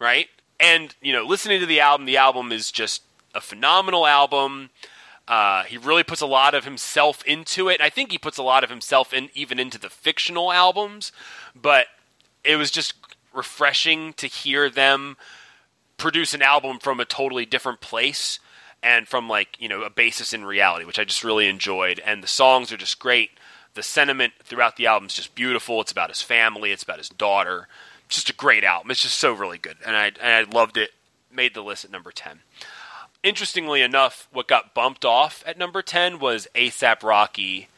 right? And you know, listening to the album, the album is just a phenomenal album. Uh, he really puts a lot of himself into it. I think he puts a lot of himself in even into the fictional albums, but it was just refreshing to hear them produce an album from a totally different place and from like you know a basis in reality which i just really enjoyed. And the songs are just great. The sentiment throughout the album is just beautiful. It's about his family. It's about his daughter. It's just a great album. It's just so really good. And i, and I loved it. Made the list at number 10 interestingly enough what got bumped off at number 10 was asap rocky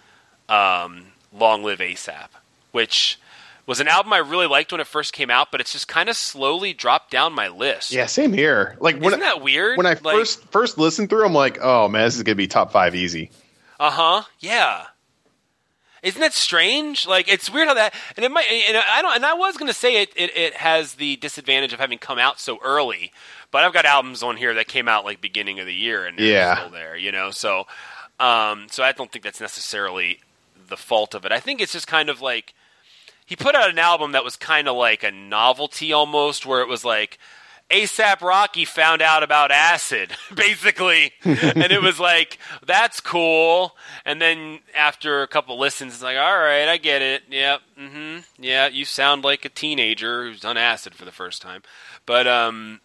um, long live asap which was an album i really liked when it first came out but it's just kind of slowly dropped down my list yeah, same here. Like when isn't that weird when I Like- first first listened through, I'm like, oh man, this is gonna be top five easy. Uh huh. Yeah. Isn't that strange? Like it's weird how that and it might and I don't and I was gonna say it, it it has the disadvantage of having come out so early, but I've got albums on here that came out like beginning of the year and Yeah. still there, you know. So um so I don't think that's necessarily the fault of it. I think it's just kind of like he put out an album that was kind of like a novelty almost, where it was like ASAP Rocky found out about acid, basically. and it was like, that's cool. And then after a couple listens, it's like, all right, I get it. Yep. Mm-hmm. Yeah, you sound like a teenager who's done acid for the first time. But um,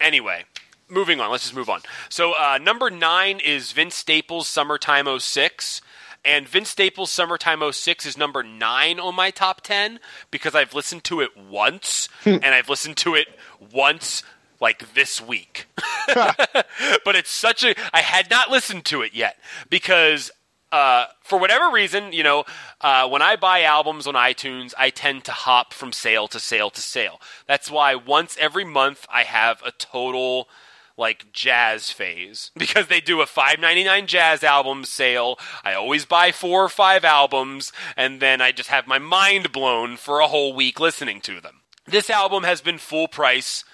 anyway, moving on. Let's just move on. So uh, number nine is Vince Staples' Summertime 06. And Vince Staples' Summertime 06 is number nine on my top 10 because I've listened to it once and I've listened to it once like this week. but it's such a. I had not listened to it yet because uh, for whatever reason, you know, uh, when I buy albums on iTunes, I tend to hop from sale to sale to sale. That's why once every month I have a total like jazz phase because they do a 5.99 jazz album sale. I always buy 4 or 5 albums and then I just have my mind blown for a whole week listening to them. This album has been full price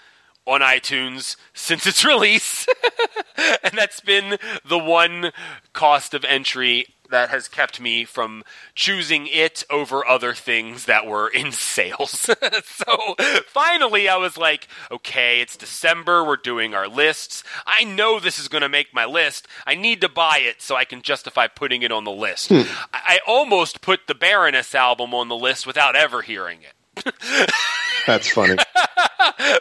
on iTunes since its release. and that's been the one cost of entry that has kept me from choosing it over other things that were in sales. so finally, I was like, okay, it's December. We're doing our lists. I know this is going to make my list. I need to buy it so I can justify putting it on the list. Hmm. I-, I almost put the Baroness album on the list without ever hearing it. That's funny.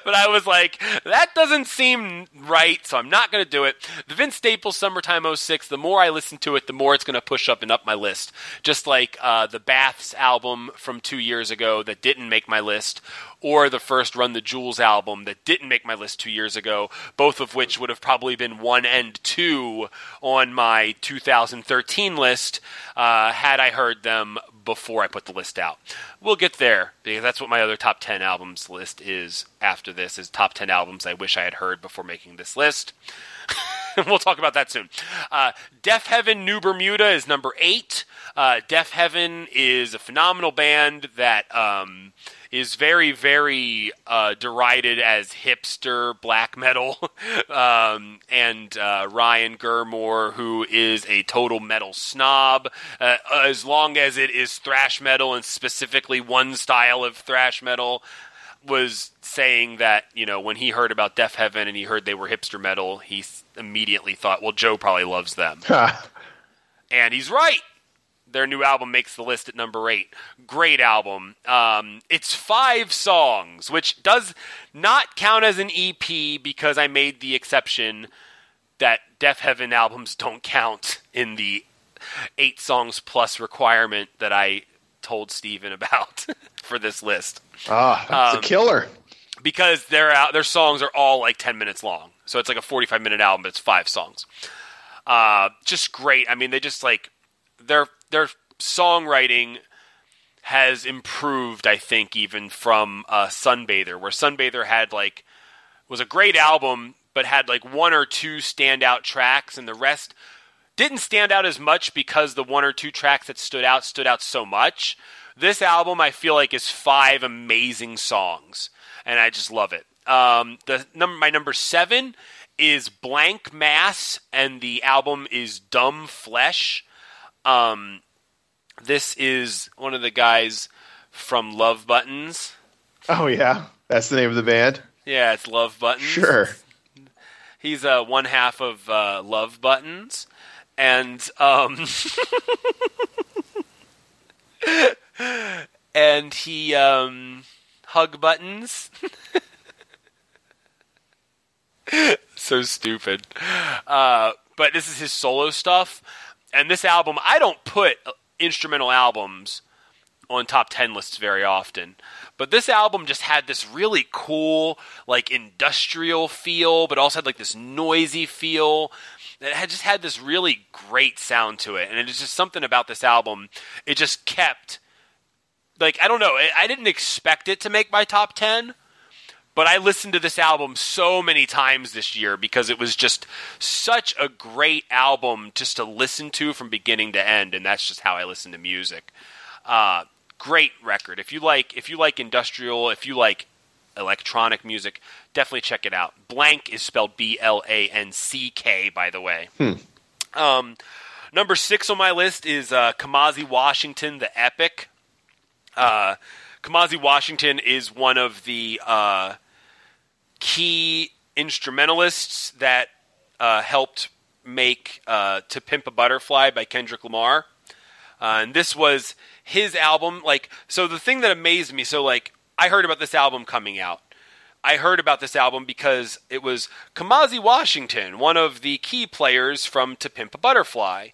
But I was like, that doesn't seem right, so I'm not going to do it. The Vince Staples Summertime 06, the more I listen to it, the more it's going to push up and up my list. Just like uh, the Baths album from two years ago that didn't make my list, or the first Run the Jewels album that didn't make my list two years ago, both of which would have probably been one and two on my 2013 list uh, had I heard them before I put the list out. We'll get there because that's what my other top 10 albums list is after this is top 10 albums I wish I had heard before making this list. we'll talk about that soon. Uh, Deafheaven New Bermuda is number eight. Uh, Deafheaven is a phenomenal band that um, is very, very uh, derided as hipster black metal. um, and uh, Ryan Gurmore, who is a total metal snob, uh, as long as it is thrash metal and specifically one style of thrash metal, was saying that you know when he heard about Deafheaven and he heard they were hipster metal, he immediately thought, "Well, Joe probably loves them," and he's right. Their new album makes the list at number eight. Great album. Um, it's five songs, which does not count as an EP because I made the exception that Deafheaven albums don't count in the eight songs plus requirement that I told Steven about for this list. Ah, that's Um, a killer. because their out their songs are all like 10 minutes long. So it's like a 45 minute album, but it's five songs. Uh, just great. I mean, they just like their their songwriting has improved. I think even from uh, Sunbather, where Sunbather had like was a great album, but had like one or two standout tracks, and the rest didn't stand out as much because the one or two tracks that stood out stood out so much. This album, I feel like, is five amazing songs, and I just love it. Um, the number, my number seven is Blanck Mass, and the album is Dumb Flesh. Um, this is one of the guys from Love Buttons. Oh yeah, that's the name of the band. Yeah, it's Love Buttons. Sure. He's uh, one half of uh, Love Buttons, and um, and he um, hug buttons. so stupid. Uh, but this is his solo stuff, and this album I don't put uh, instrumental albums on top 10 lists very often. But this album just had this really cool, like industrial feel, but also had like this noisy feel. It had just had this really great sound to it. And it's just something about this album. It just kept, like, I don't know, I- I didn't expect it to make my top 10. But I listened to this album so many times this year because it was just such a great album just to listen to from beginning to end, and that's just how I listen to music. Uh, great record. If you like, if you like industrial, if you like electronic music, definitely check it out. Blank is spelled B L A N C K, by the way. Um, Number six on my list is uh, Kamasi Washington, the Epic. Uh, Kamasi Washington is one of the uh, key instrumentalists that uh, helped make uh, "To Pimp a Butterfly" by Kendrick Lamar, uh, and this was his album. Like, so the thing that amazed me, so like I heard about this album coming out. I heard about this album because it was Kamasi Washington, one of the key players from To Pimp a Butterfly,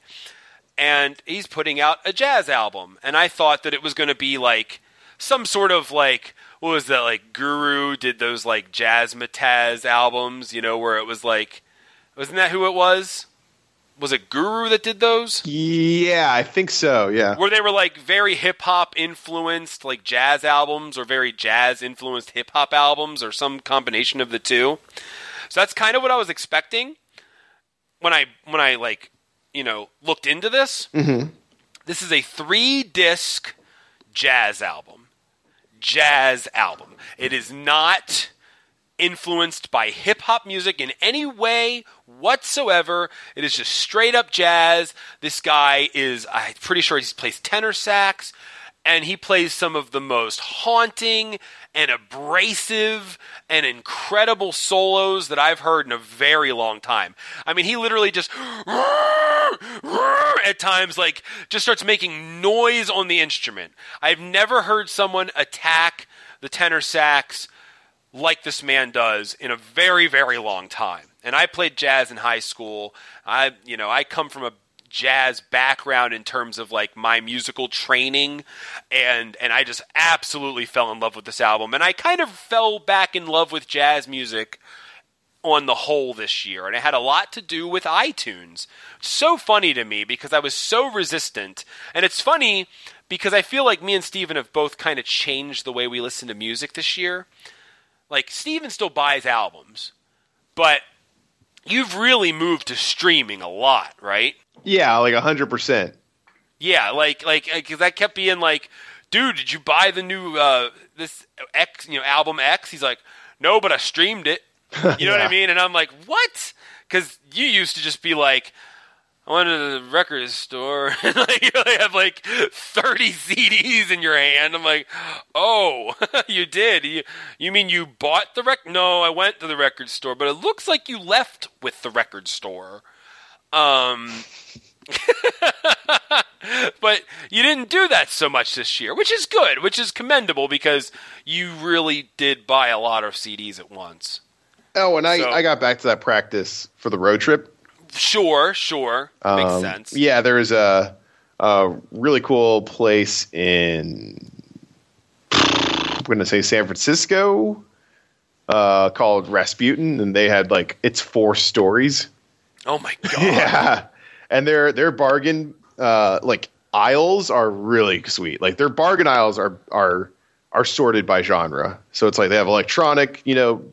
and he's putting out a jazz album, and I thought that it was going to be like some sort of like what was that like Guru did those like jazz jazzmatazz albums, you know, where it was like wasn't that who it was? Was it Guru that did those? Yeah, I think so. Yeah. Where they were like very hip hop influenced, like jazz albums, or very jazz influenced hip hop albums, or some combination of the two. So that's kind of what I was expecting when I when I like you know looked into this. Mm-hmm. This is a three disc jazz album. Jazz album. It is not influenced by hip hop music in any way whatsoever. It is just straight up jazz. This guy is, I'm pretty sure he plays tenor sax, and he plays some of the most haunting and abrasive and incredible solos that I've heard in a very long time. I mean, he literally just at times like just starts making noise on the instrument. I've never heard someone attack the tenor sax like this man does in a very very long time. And I played jazz in high school. I you know, I come from a jazz background in terms of like my musical training and and I just absolutely fell in love with this album and I kind of fell back in love with jazz music on the whole this year and it had a lot to do with iTunes. So funny to me because I was so resistant and it's funny because I feel like me and Stephen have both kind of changed the way we listen to music this year. Like Stephen still buys albums, but you've really moved to streaming a lot, right? Yeah, like hundred percent. Yeah, like like because I kept being like, dude, did you buy the new uh, this X you know album X? He's like, no, but I streamed it. You know what I mean? And I'm like, what? Because you used to just be like. I went to the record store and like, you really have like 30 CDs in your hand. I'm like, oh, you did. You, you mean you bought the rec? No, I went to the record store, but it looks like you left with the record store. Um, but you didn't do that so much this year, which is good, which is commendable because you really did buy a lot of CDs at once. Oh, and I, So- I got back to that practice for the road trip. Sure, sure, makes Um, sense. Yeah, there's a, a really cool place in I'm going to say San Francisco uh, called Rasputin, and they had like it's four stories. Oh my god! Yeah, and their their bargain uh, like aisles are really sweet. Like their bargain aisles are are are sorted by genre. So it's like they have electronic, you know,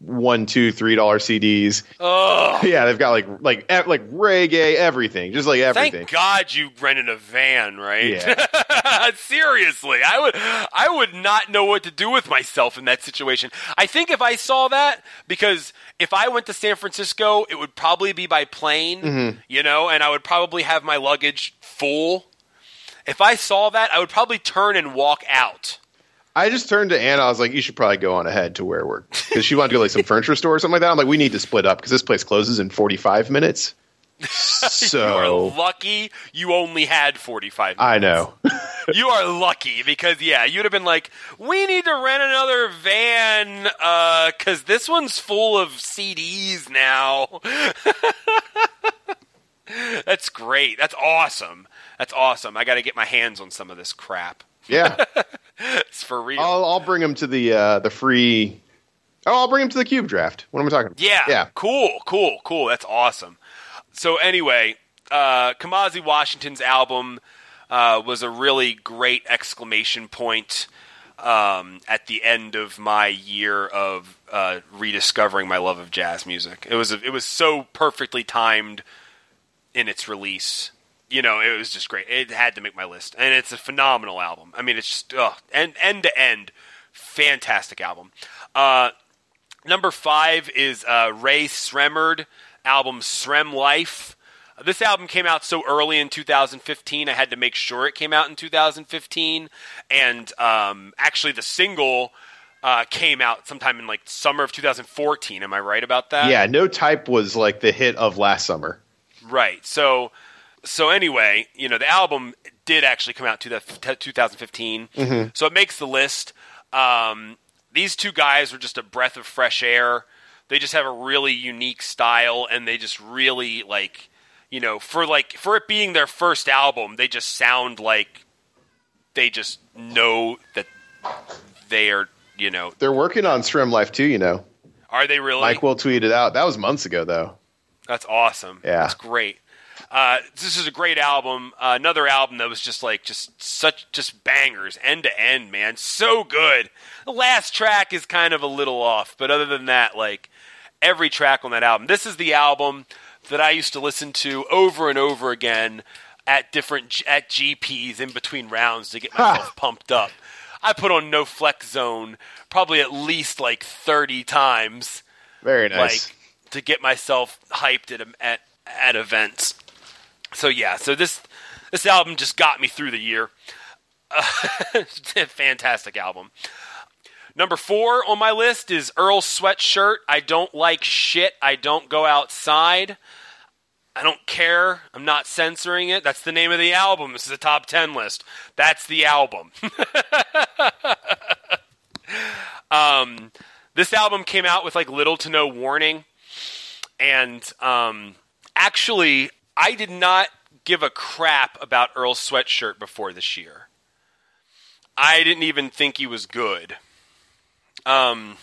one, two, three dollar CDs. Oh, Yeah, they've got like like like reggae, everything, just like everything. thank God you rented a van, right? Yeah. Seriously, I would I would not know what to do with myself in that situation. I think if I saw that, because if I went to San Francisco, it would probably be by plane, Mm-hmm. you know, and I would probably have my luggage full. If I saw that, I would probably turn and walk out. I just turned to Anna. I was like, "You should probably go on ahead to where we're," because she wanted to go like some furniture store or something like that. I'm like, "We need to split up because this place closes in 45 minutes." you So are lucky you only had 45 minutes. I know. you are lucky because yeah, you'd have been like, we need to rent another van uh, because this one's full of CDs now. That's great. That's awesome. That's awesome. I got to get my hands on some of this crap. Yeah, It's for real. I'll I'll bring him to the uh, the free. Oh, I'll bring him to the cube draft. What am I talking about? Yeah. yeah. Cool, cool, cool. That's awesome. So anyway, uh, Kamasi Washington's album uh, was a really great exclamation point um, at the end of my year of uh, rediscovering my love of jazz music. It was it was so perfectly timed in its release. You know, it was just great. It had to make my list, and it's a phenomenal album. I mean, it's just ugh, end end to end, fantastic album. Uh, Number five is uh, Rae Sremmurd album SremmLife. This album came out so early in 2015, I had to make sure it came out in 2015. And um, actually, the single uh, came out sometime in like summer of 2014. Am I right about that? Yeah, No Type was like the hit of last summer. Right. So, so anyway, you know, the album did actually come out to the 2015, so it makes the list. Um, these two guys were just a breath of fresh air. They just have a really unique style, and they just really like, you know, for like for it being their first album, they just sound like they just know that they are, you know, They're working on SremmLife too, you know. are they really? Mike will tweet it out. That was months ago, though. That's awesome. Yeah. that's great. Uh, this is a great album. Uh, another album that was just like just such just bangers end to end, man. So good. The last track is kind of a little off, but other than that, like every track on that album. This is the album that I used to listen to over and over again at different at GPs in between rounds to get myself pumped up. I put on No Flex Zone probably at least like thirty times Very nice. like to get myself hyped at at at events. So yeah, so this this album just got me through the year. Uh, fantastic album. Number four on my list is Earl Sweatshirt. I don't like shit. I don't go outside. I don't care. I'm not censoring it. That's the name of the album. This is a top 10 list. That's the album. um, this album came out with like little to no warning. And um, actually, I did not give a crap about Earl Sweatshirt before this year. I didn't even think he was good. Um,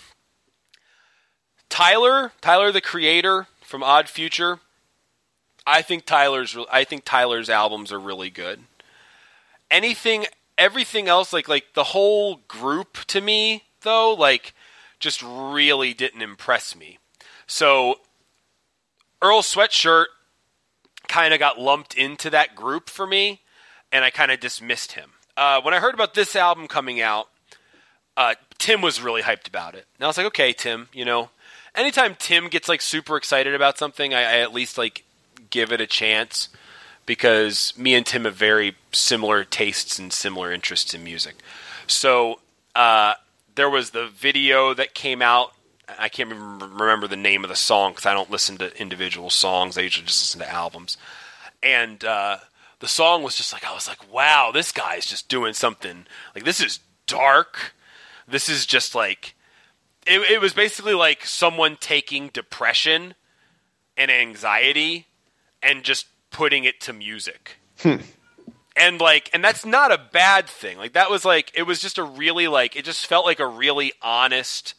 Tyler, Tyler the creator from Odd Future. I think Tyler's I think Tyler's albums are really good. Anything everything else like like the whole group to me though like just really didn't impress me. So Earl Sweatshirt kind of got lumped into that group for me and I kind of dismissed him. Uh, when I heard about this album coming out, uh, Tim was really hyped about it. And I was like, okay, Tim, you know, anytime Tim gets like super excited about something, I, I at least like give it a chance because me and Tim have very similar tastes and similar interests in music. So uh, there was the video that came out. I can't remember the name of the song because I don't listen to individual songs. I usually just listen to albums. And uh, the song was just like I was like, wow, this guy's just doing something. Like this is dark. This is just like it, it was basically like someone taking depression and anxiety and just putting it to music. And like and that's not a bad thing. Like that was like it was just a really like it just felt like a really honest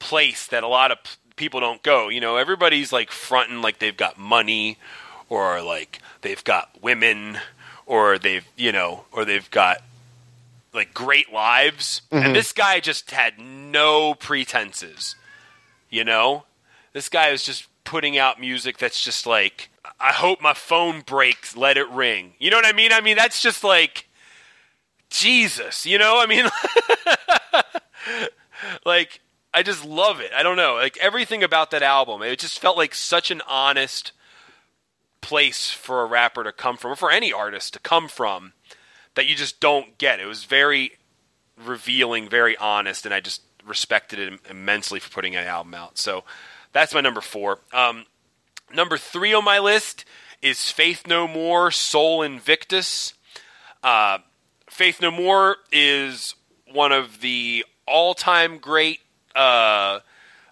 place that a lot of p- people don't go. You know, everybody's like fronting like they've got money or like they've got women or they've, you know, or they've got like great lives. And mm-hmm. this guy just had no pretenses. You know? This guy is just putting out music that's just like I hope my phone breaks, let it ring. You know what I mean? I mean that's just like Jesus, you know? I mean like I just love it. I don't know. Like everything about that album, it just felt like such an honest place for a rapper to come from or for any artist to come from that you just don't get. It was very revealing, very honest, and I just respected it immensely for putting an album out. So that's my number four. Um, number three on my list is Faith No More, Sol Invictus. Uh, Faith No More is one of the all-time great. Uh,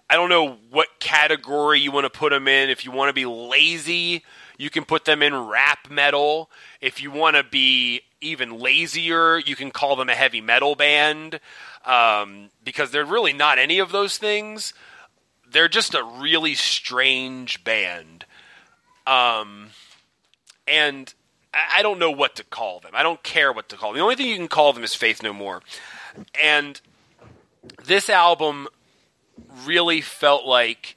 I don't know what category you want to put them in. If you want to be lazy, you can put them in rap metal. If you want to be even lazier, you can call them a heavy metal band um, because they're really not any of those things. They're just a really strange band. Um, and I don't know what to call them. I don't care what to call them. The only thing you can call them is Faith No More. And this album really felt like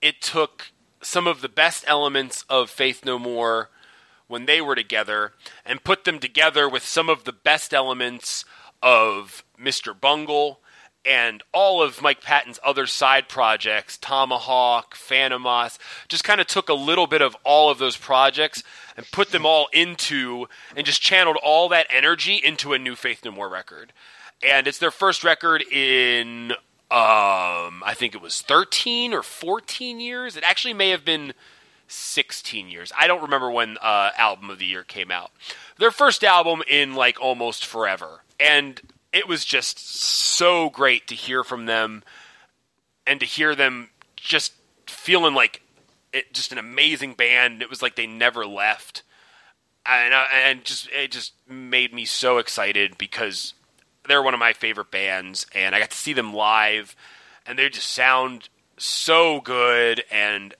it took some of the best elements of Faith No More when they were together and put them together with some of the best elements of Mr. Bungle and all of Mike Patton's other side projects, Tomahawk, Fantômas, just kind of took a little bit of all of those projects and put them all into and just channeled all that energy into a new Faith No More record. And it's their first record in um I think it was 13 or 14 years. It actually may have been 16 years. I don't remember when uh, album of the year came out. Their first album in like almost forever. And it was just so great to hear from them and to hear them just feeling like it, just an amazing band. It was like they never left. And, uh, and just it just made me so excited because they're one of my favorite bands and I got to see them live and they just sound so good and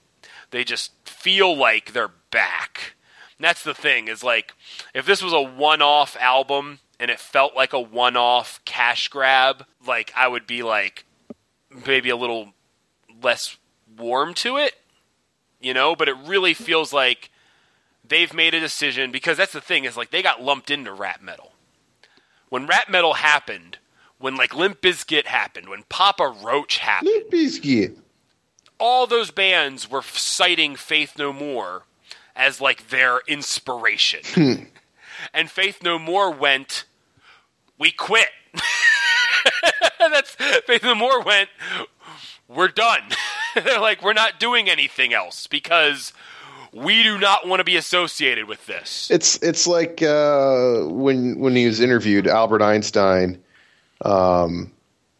they just feel like they're back. And that's the thing is like if this was a one-off album and it felt like a one-off cash grab, like I would be like maybe a little less warm to it, you know, but it really feels like they've made a decision because that's the thing is like they got lumped into rap metal. When rap metal happened, when like Limp Bizkit happened, when Papa Roach happened, Limp Bizkit. all those bands were citing Faith No More as like their inspiration. Hmm. and Faith No More went, we quit. That's Faith No More went, we're done. They're like, we're not doing anything else because we do not want to be associated with this. It's it's like uh, when when he was interviewed, Albert Einstein. Um,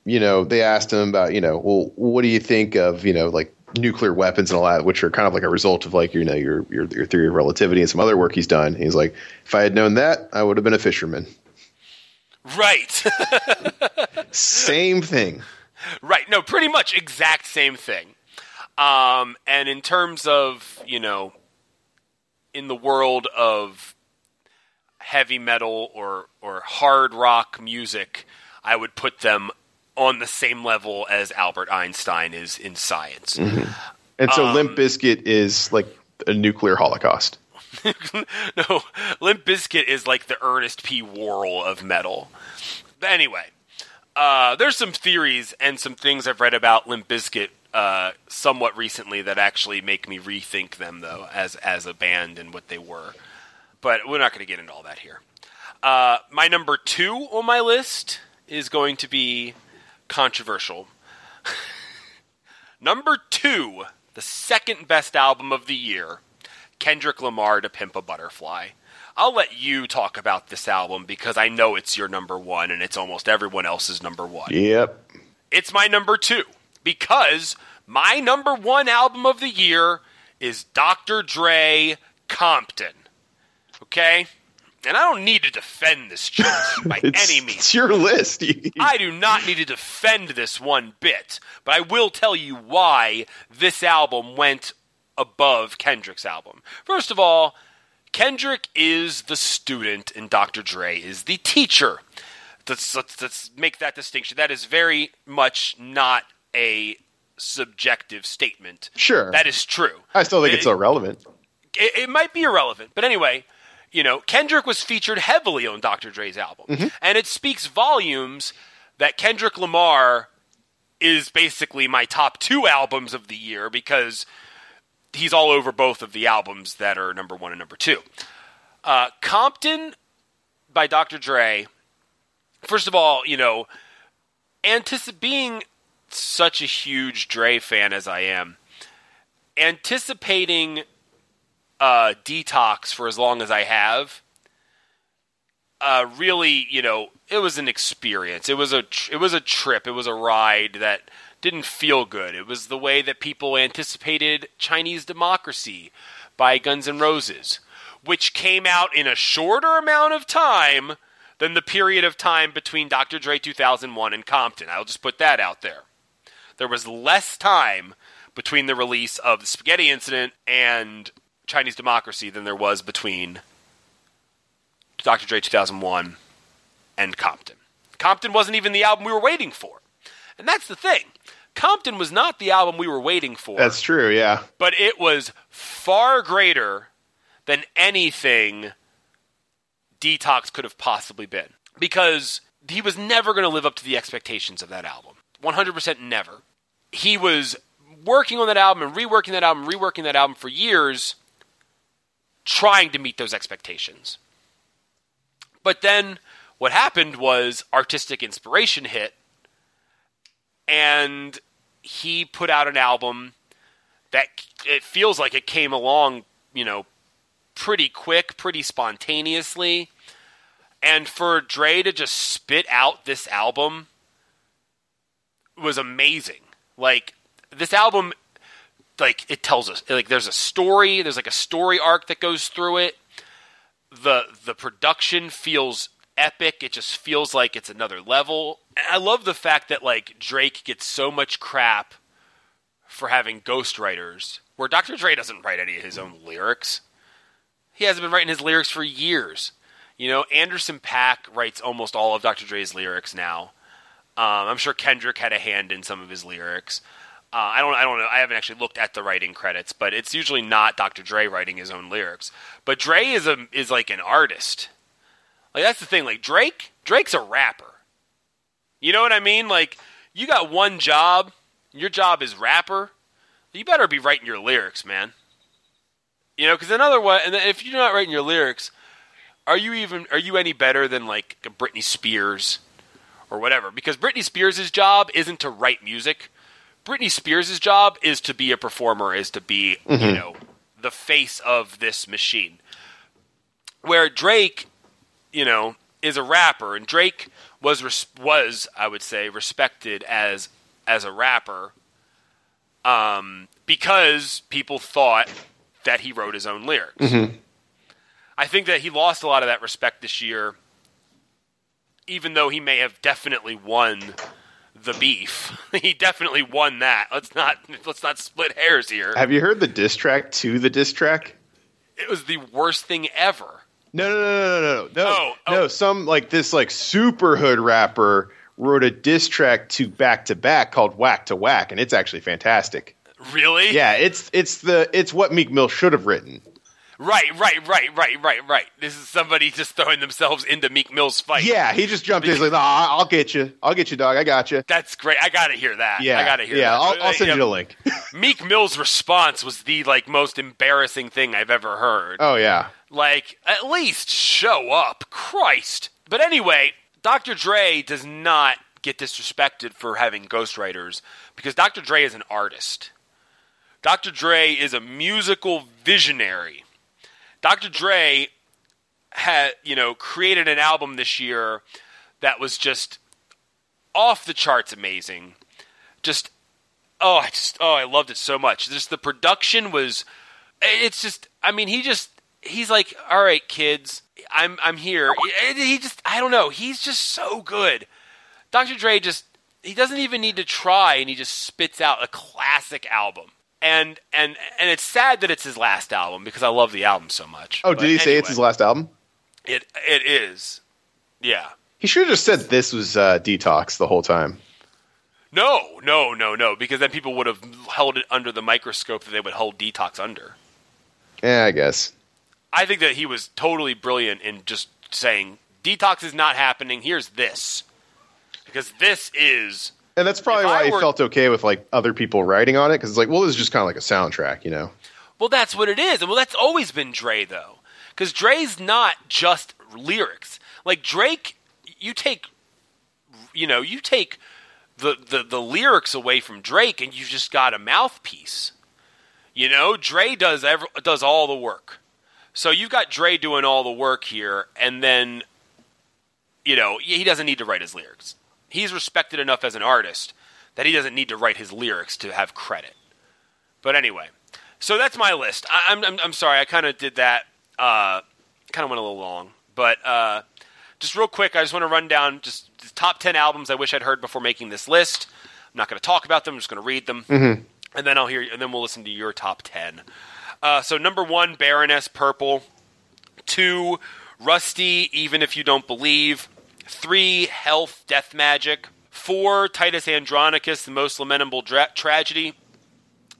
you know, they asked him about you know, well, what do you think of you know like nuclear weapons and all that, which are kind of like a result of like you know your your, your theory of relativity and some other work he's done. He's like, if I had known that, I would have been a fisherman. Right. Same thing. Right. No, pretty much exact same thing. Um, and in terms of, you know, in the world of heavy metal or, or hard rock music, I would put them on the same level as Albert Einstein is in science. And so Limp Bizkit is like a nuclear holocaust. no, Limp Bizkit is like the Ernest P. Worrell of metal. But anyway, uh, there's some theories and some things I've read about Limp Bizkit uh, somewhat recently that actually make me rethink them, though, as as a band and what they were. But we're not going to get into all that here. Uh, my number two on my list is going to be controversial. number two, the second best album of the year, Kendrick Lamar to Pimp a Butterfly. I'll let you talk about this album because I know it's your number one and it's almost everyone else's number one. Yep. It's my number two because my number one album of the year is Dr. Dre Compton. Okay? And I don't need to defend this choice by any means. it's your list. I do not need to defend this one bit, but I will tell you why this album went above Kendrick's album. First of all, Kendrick is the student and Dr. Dre is the teacher. Let's, let's, let's make that distinction. That is very much not a subjective statement. Sure. That is true. I still think it's irrelevant. it, it might be irrelevant, but anyway, you know, Kendrick was featured heavily on Dr. Dre's album, and it speaks volumes that Kendrick Lamar is basically my top two albums of the year because he's all over both of the albums that are number one and number two. Uh, Compton by Dr. Dre. First of all, you know, antici- being such a huge Dre fan as I am, anticipating uh, detox for as long as I have, uh, really, you know, it was an experience. It was a tr- it was a trip. It was a ride that didn't feel good. It was the way that people anticipated Chinese Democracy by Guns N' Roses, which came out in a shorter amount of time than the period of time between Dr. Dre 2001 and Compton. I'll just put that out there. There was less time between the release of the Spaghetti Incident and Chinese Democracy than there was between Dr. Dre 2001 and Compton. Compton wasn't even the album we were waiting for. And that's the thing. Compton was not the album we were waiting for, That's true. Yeah. but it was far greater than anything Detox could have possibly been. Because he was never going to live up to the expectations of that album. 100% never. He was working on that album and reworking that album, reworking that album for years, trying to meet those expectations. But then what happened was artistic inspiration hit, and he put out an album that it feels like it came along, you know, pretty quick, pretty spontaneously. And for Dre to just spit out this album was amazing. Like this album like it tells us like there's a story, there's like a story arc that goes through it. The the production feels epic. It just feels like it's another level. And I love the fact that like Drake gets so much crap for having ghostwriters, where Dr. Dre doesn't write any of his own lyrics. He hasn't been writing his lyrics for years. You know, Anderson .Paak writes almost all of Dr. Dre's lyrics now. Um, I'm sure Kendrick had a hand in some of his lyrics. Uh, I don't, I don't know. I haven't actually looked at the writing credits, but it's usually not Dr. Dre writing his own lyrics. But Dre is a is like an artist. Like that's the thing. Like Drake, Drake's a rapper. You know what I mean? Like you got one job. Your job is rapper. You better be writing your lyrics, man. You know, because another way, and if you're not writing your lyrics, are you even are you any better than like Britney Spears or whatever? Because Britney Spears' job isn't to write music. Britney Spears' job is to be a performer, is to be mm-hmm. you know the face of this machine. Where Drake, you know, is a rapper, and Drake was res- was I would say respected as as a rapper, um, because people thought that he wrote his own lyrics. Mm-hmm. I think that he lost a lot of that respect this year, even though he may have definitely won the beef. he definitely won that. Let's not let's not split hairs here. Have you heard the diss track to the diss track? It was the worst thing ever. No, no, no, no, no, no, no. Oh, oh. Some like this like super hood rapper wrote a diss track to back to back called Whack to Whack, and it's actually fantastic. Really? Yeah, it's it's the it's what Meek Mill should have written. Right, right, right, right, right, right. This is somebody just throwing themselves into Meek Mill's fight. Yeah, he just jumped in. He's like, "No, I'll get you. I'll get you, dog. I got you." That's great. I got to hear that. Yeah, I got to hear. Yeah, that. I'll, I'll send you the link. Meek Mill's response was the like most embarrassing thing I've ever heard. Oh yeah. Like, at least show up, Christ. But anyway, Dr. Dre does not get disrespected for having ghostwriters because Dr. Dre is an artist. Dr. Dre is a musical visionary. Dr. Dre had, you know, created an album this year that was just off the charts amazing. Just oh, I just oh, I loved it so much. Just the production was it's just I mean, he just he's like, "All right, kids, I'm I'm here." He just I don't know, he's just so good. Dr. Dre just he doesn't even need to try and he just spits out a classic album and and and it's sad that it's his last album because I love the album so much. Oh, but did he anyway, say it's his last album? It it is. Yeah. He should have just said this was uh, Detox the whole time. No, no, no, no, because then people would have held it under the microscope that they would hold Detox under. Yeah, I guess. I think that he was totally brilliant in just saying Detox is not happening. Here's this, because this is and that's probably why I he were, felt okay with like other people writing on it because it's like, well, this is just kind of like a soundtrack, you know. Well, that's what it is, and well, that's always been Dre though, because Dre's not just lyrics. Like Drake, you take, you know, you take the, the the lyrics away from Drake, and you've just got a mouthpiece. You know, Dre does ever does all the work. So you've got Dre doing all the work here, and then, you know, he doesn't need to write his lyrics he's respected enough as an artist that he doesn't need to write his lyrics to have credit. But anyway, so that's my list. I, am I'm, I'm sorry, I kind of did that. Uh, kind of went a little long, but uh, just real quick, I just want to run down just the top ten albums I wish I'd heard before making this list. I'm not going to talk about them. I'm just going to read them, mm-hmm. and then I'll hear, and then we'll listen to your top ten. Uh, so number one, Baroness Purple. Two, Rustie. Even if you don't believe. Three, health, death magic. Four, Titus Andronicus, the most lamentable dra- tragedy.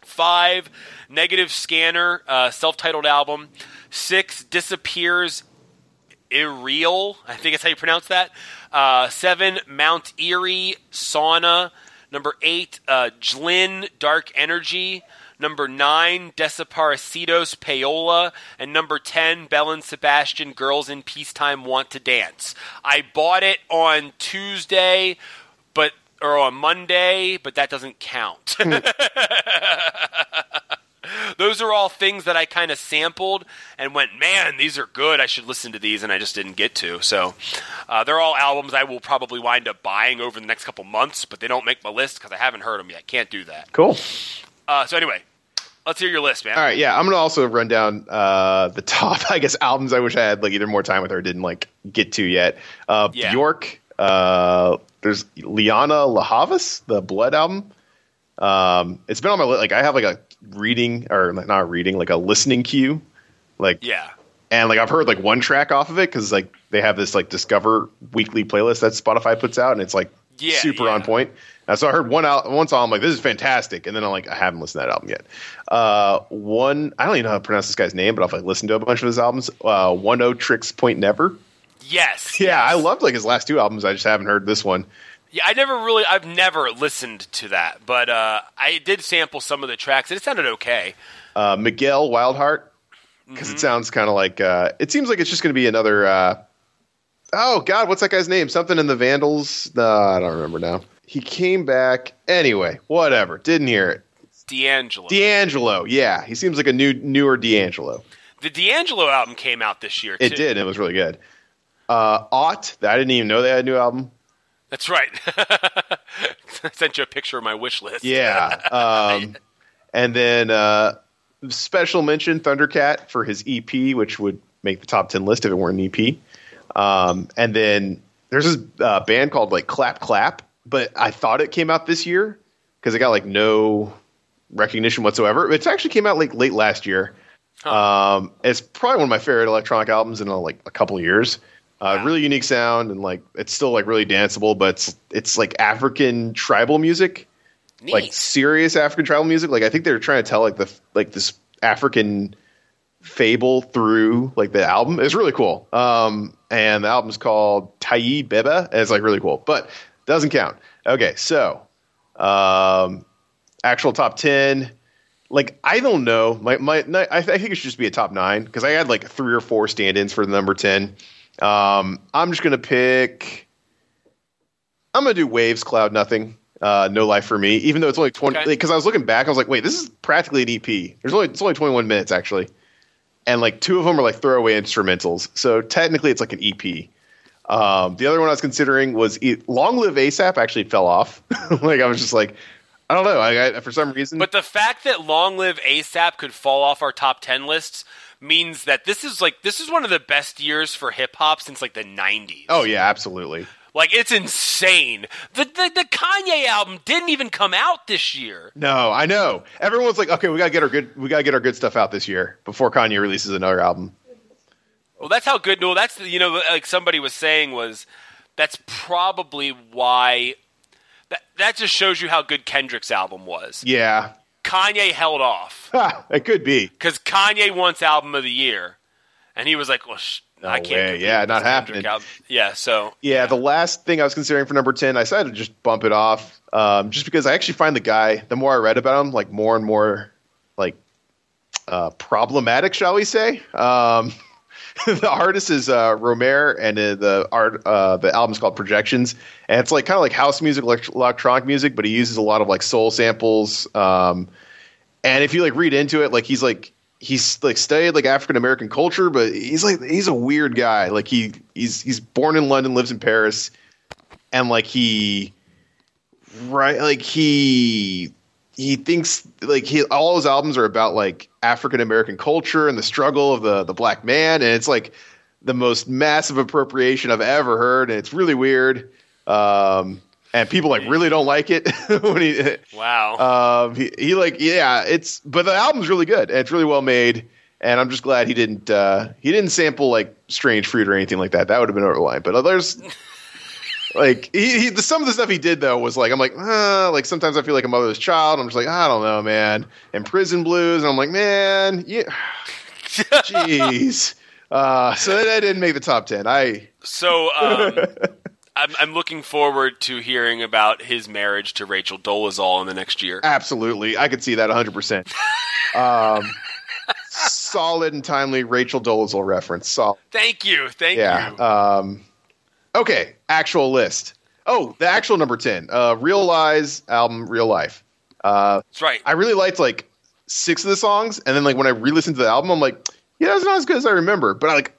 Five, Negative Scanner, uh, self titled album. Six, Disappears Irreal. I think that's how you pronounce that. Uh, seven, Mount Eerie, Sauna. Number eight, uh, Jlin Dark Energy. Number nine, Desaparecidos Payola. And number 10, Belle and Sebastian Girls in Peacetime Want to Dance. I bought it on Tuesday, but or on Monday, but that doesn't count. Those are all things that I kind of sampled and went, man, these are good. I should listen to these, and I just didn't get to. So uh, they're all albums I will probably wind up buying over the next couple months, but they don't make my list because I haven't heard them yet. Can't do that. Cool. Uh, so anyway, let's hear your list, man. All right, yeah, I'm gonna also run down uh, the top, I guess, albums I wish I had like either more time with or didn't like get to yet. Uh, Yeah. Bjork, uh, there's Lianne La Havas, the Blood album. Um, it's been on my li- like I have like a reading or like, not reading, like a listening queue, like Yeah. and like I've heard like one track off of it because like they have this like Discover weekly playlist that Spotify puts out, and it's like Yeah, super yeah. on point. And so I heard one out one song, I'm like, this is fantastic, and then I'm like, I haven't listened to that album yet. Uh, one, I don't even know how to pronounce this guy's name, but I've like listened to a bunch of his albums. Uh, Oneohtrix Point Never. Yes. Yeah, I yes. loved like his last two albums. I just haven't heard this one. Yeah, I never really, I've never listened to that, but uh, I did sample some of the tracks, and it sounded okay. Uh, Miguel Wildheart, because Mm-hmm. it sounds kind of like uh, it seems like it's just going to be another. Uh, oh God, what's that guy's name? Something in the Vandals. No, I don't remember now. He came back anyway. Whatever. Didn't hear it. D'Angelo. D'Angelo. Yeah, he seems like a new newer D'Angelo. the D'Angelo album came out this year. It too. did. It was really good. Uh, Ought. I didn't even know they had a new album. That's right. I sent you a picture of my wish list. Yeah. Um, and then uh, special mention Thundercat for his EP, which would make the top ten list if it weren't an EP. Um, and then there's this uh, band called like Clap Clap, but I thought it came out this year because it got like no recognition whatsoever. It actually came out like late last year. Um, it's probably one of my favorite electronic albums in uh, like a couple of years. Uh, Really unique sound and like it's still like really danceable, but it's it's like African tribal music Neat. like serious African tribal music. Like I think they're trying to tell like the like this African fable through like the album. It's really cool. Um, and the album's called Tayi Bebba. And it's like really cool, but doesn't count. Okay, so um, actual top ten. Like I don't know. My my I, I think it should just be a top nine because I had like three or four stand-ins for the number ten. Um, I'm just gonna pick. I'm gonna do Wavves, Cloud, Nothing. Uh, no life for me, even though it's only twenty. Okay. Because I was looking back, I was like, wait, this is practically an EP. There's only it's only 21 minutes actually, and like two of them are like throwaway instrumentals. So technically, it's like an EP. Um, the other one I was considering was e- Long Live ASAP. Actually, fell off. like I was just like, I don't know. I, I for some reason, But the fact that Long Live ASAP could fall off our top 10 lists means that this is like this is one of the best years for hip hop since like the 90s. oh yeah, absolutely. Like it's insane. The, the the Kanye album didn't even come out this year. No, I know. Everyone's like, okay, we gotta get our good, we gotta get our good stuff out this year before Kanye releases another album. Well, that's how good. No, that's the- you know, like somebody was saying was that's probably why. That that just shows you how good Kendrick's album was. Yeah, Kanye held off it could be. because Kanye wants album of the year, and he was like, "Well, sh- I can't." Yeah, not Kendrick happening. album." Yeah, so Yeah, the last thing I was considering for number ten, I decided to just bump it off, um, just because I actually find the guy. The more I read about him, like more and more, like uh, problematic, shall we say? Um, the artist is uh, Romare, and uh, the art, uh, the album's called Projections, and it's like kind of like house music, elect- electronic music, but he uses a lot of like soul samples. Um, and if you like read into it, like he's like he's like studied like African American culture, but he's like he's a weird guy. Like he he's he's born in London, lives in Paris, and like he right like he he thinks like he all his albums are about like African American culture and the struggle of the the black man, and it's like the most massive appropriation I've ever heard, and it's really weird. Um, and people like really don't like it when he wow. um, he, he like yeah, it's but the album's really good. and It's really well made, and I'm just glad he didn't uh, he didn't sample like Strange Fruit or anything like that. That would have been over the line. But others, like he, he some of the stuff he did though was like I'm like uh, like sometimes I feel like a mother's child. I'm just like I don't know, man. And Prison Blues, and I'm like man, yeah, jeez. Uh, so that, that didn't make the top ten. I So um, I'm, I'm looking forward to hearing about his marriage to Rachel Dolezal in the next year. Absolutely, I could see that 100. percent Um, solid and timely Rachel Dolezal reference. Solid. Thank you, thank Yeah. you. Um, okay, actual list. Oh, the actual number ten. Uh, Real Lies album, Real Life. Uh, That's right. I really liked like six of the songs, and then like when I re-listened to the album, I'm like, yeah, that's not as good as I remember. But I like,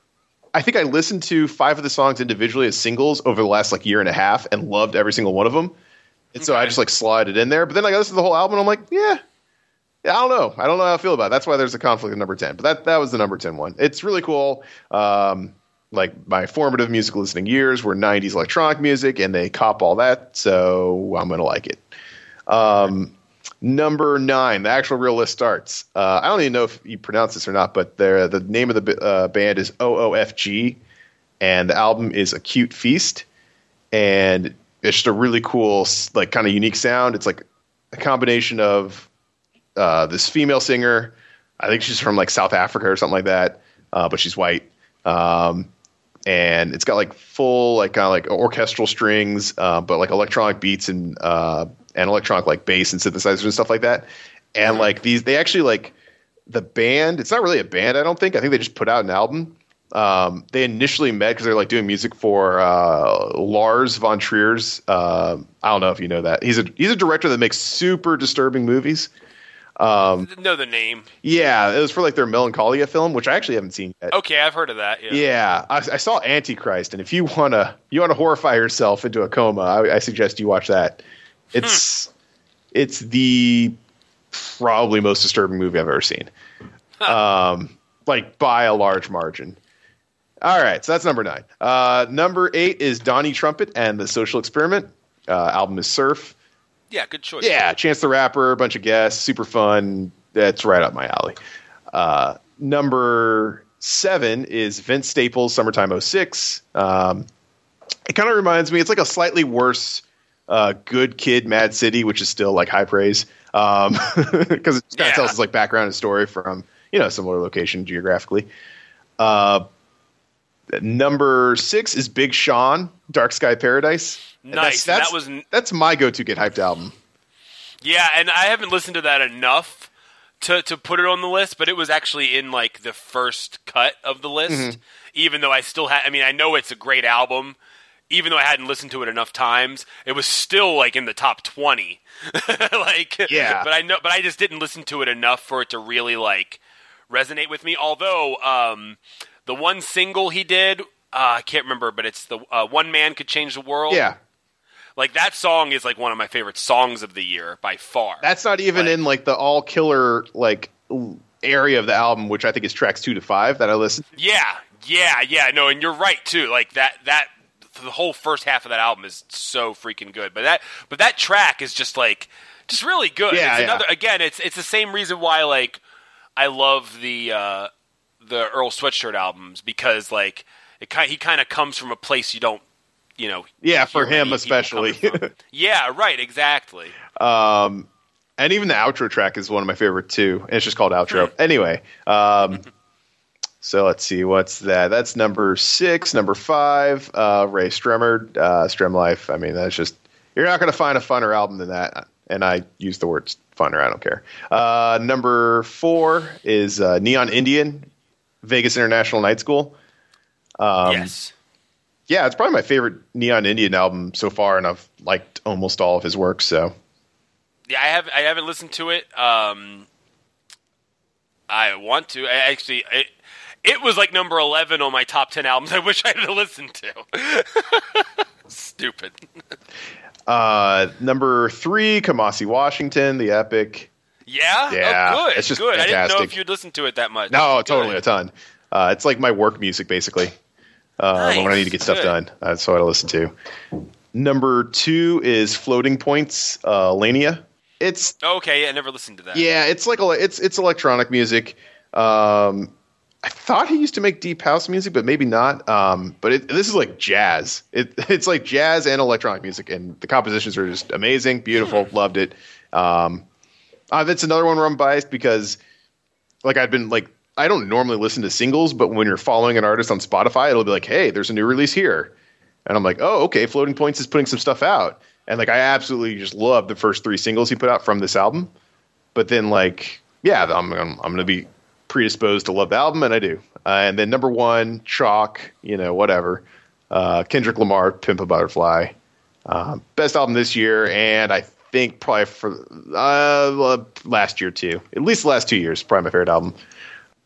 I think I listened to five of the songs individually as singles over the last like year and a half, and loved every single one of them. And so I just like slide it in there. But then like, I listened to the whole album, and I'm like, yeah. Yeah, I don't know. I don't know how I feel about it. That's why there's a conflict at number 10. But that, that was the number 10 one. It's really cool. Um, like my formative music listening years were 90s electronic music, and they cop all that. So I'm going to like it. Um, number nine, the actual real list starts. Uh, I don't even know if you pronounce this or not, but the name of the uh, band is OOFG, and the album is Acute Feast, and it's just a really cool, like kind of unique sound. It's like a combination of uh, this female singer. I think she's from like South Africa or something like that, uh, but she's white. Um, and it's got like full like kind of like orchestral strings, uh, but like electronic beats and uh, and electronic like bass and synthesizers and stuff like that. And like these, they actually like the band. It's not really a band, I don't think. I think they just put out an album. Um, they initially met because they're like doing music for uh, Lars von Trier's. Uh, I don't know if you know that he's a he's a director that makes super disturbing movies. Um, know the name. Yeah, it was for like their Melancholia film, which I actually haven't seen yet. Okay, I've heard of that. Yeah. Yeah, I, I saw Antichrist, and if you wanna you wanna horrify yourself into a coma, I, I suggest you watch that. It's it's the probably most disturbing movie I've ever seen, um, like by a large margin. All right, so that's number nine. Uh, number eight is Donnie Trumpet and the Social Experiment. Uh, album is Surf. Yeah, good choice. Yeah, Chance the Rapper, a bunch of guests, super fun. That's right up my alley. Uh, number seven is Vince Staples, Summertime 06. Um, it kind of reminds me, it's like a slightly worse uh, Good Kid, Mad City, which is still like high praise because it kind of Yeah. tells us like background and story from you know a similar location geographically. Uh, number six is Big Sean, Dark Sky Paradise. Nice. That was that's my go-to get hyped album. Yeah, and I haven't listened to that enough to to put it on the list, but it was actually in like the first cut of the list. Mm-hmm. Even though I still had, I mean, I know it's a great album. Even though I hadn't listened to it enough times, it was still like in the top twenty. like, Yeah. But I know, but I just didn't listen to it enough for it to really like resonate with me. Although um, the one single he did, uh, I can't remember, but it's the uh, "One Man Could Change the World." Yeah, like that song is like one of my favorite songs of the year by far. That's not even Like- in like the all killer like area of the album, which I think is tracks two to five that I listened. to. Yeah, yeah, yeah. No, and you're right too. Like that, that the whole first half of that album is so freaking good. But that, but that track is just like, just really good. Yeah, it's yeah. another again. It's it's the same reason why like I love the uh, the Earl Sweatshirt albums because like it kind he kind of comes from a place you don't. You know, Yeah, for him especially. yeah, right, exactly. Um, and even the outro track is one of my favorite too. And it's just called outro. anyway, um, so let's see what's that. That's number six. Number five, uh, Rae Sremmurd, uh, SremmLife. I mean, that's just you're not going to find a funner album than that. And I use the word funner. I don't care. Uh, number four is uh, Neon Indian, Vegas International Night School. Um, yes. Yeah, it's probably my favorite Neon Indian album so far, and I've liked almost all of his work. So Yeah, I have. I haven't listened to it. Um, I want to. I actually, it, it was like number eleven on my top ten albums. I wish I had listened to. Stupid. Uh, number three, Kamasi Washington, the epic. Yeah. Yeah, Oh, good. it's just good. I didn't know if you'd listened to it that much. No, Good. totally a ton. Uh, it's like my work music, basically. Uh, when I need to get stuff Good. done, that's what I listen to. Number two is Floating Points, uh, Elaenia. It's Okay, I never listened to that. yeah, it's like it's it's electronic music. Um, I thought he used to make deep house music, but maybe not. Um, but it, this is like jazz. It, it's like jazz and electronic music, and the compositions are just amazing, beautiful. Hmm. Loved it. Um, uh, that's another one where I'm biased because, like, I've been like, I don't normally listen to singles, but when you're following an artist on Spotify, it'll be like, hey, there's a new release here. and I'm like, oh, okay, Floating Points is putting some stuff out, and like I absolutely just love the first three singles he put out from this album. But then like, yeah, I'm I'm, I'm gonna be predisposed to love the album, and I do. Uh, and then number one, Chalk, you know, whatever. Uh, Kendrick Lamar, Pimp a Butterfly, uh, best album this year, and I think probably for uh, last year too. At least the last two years, probably my favorite album.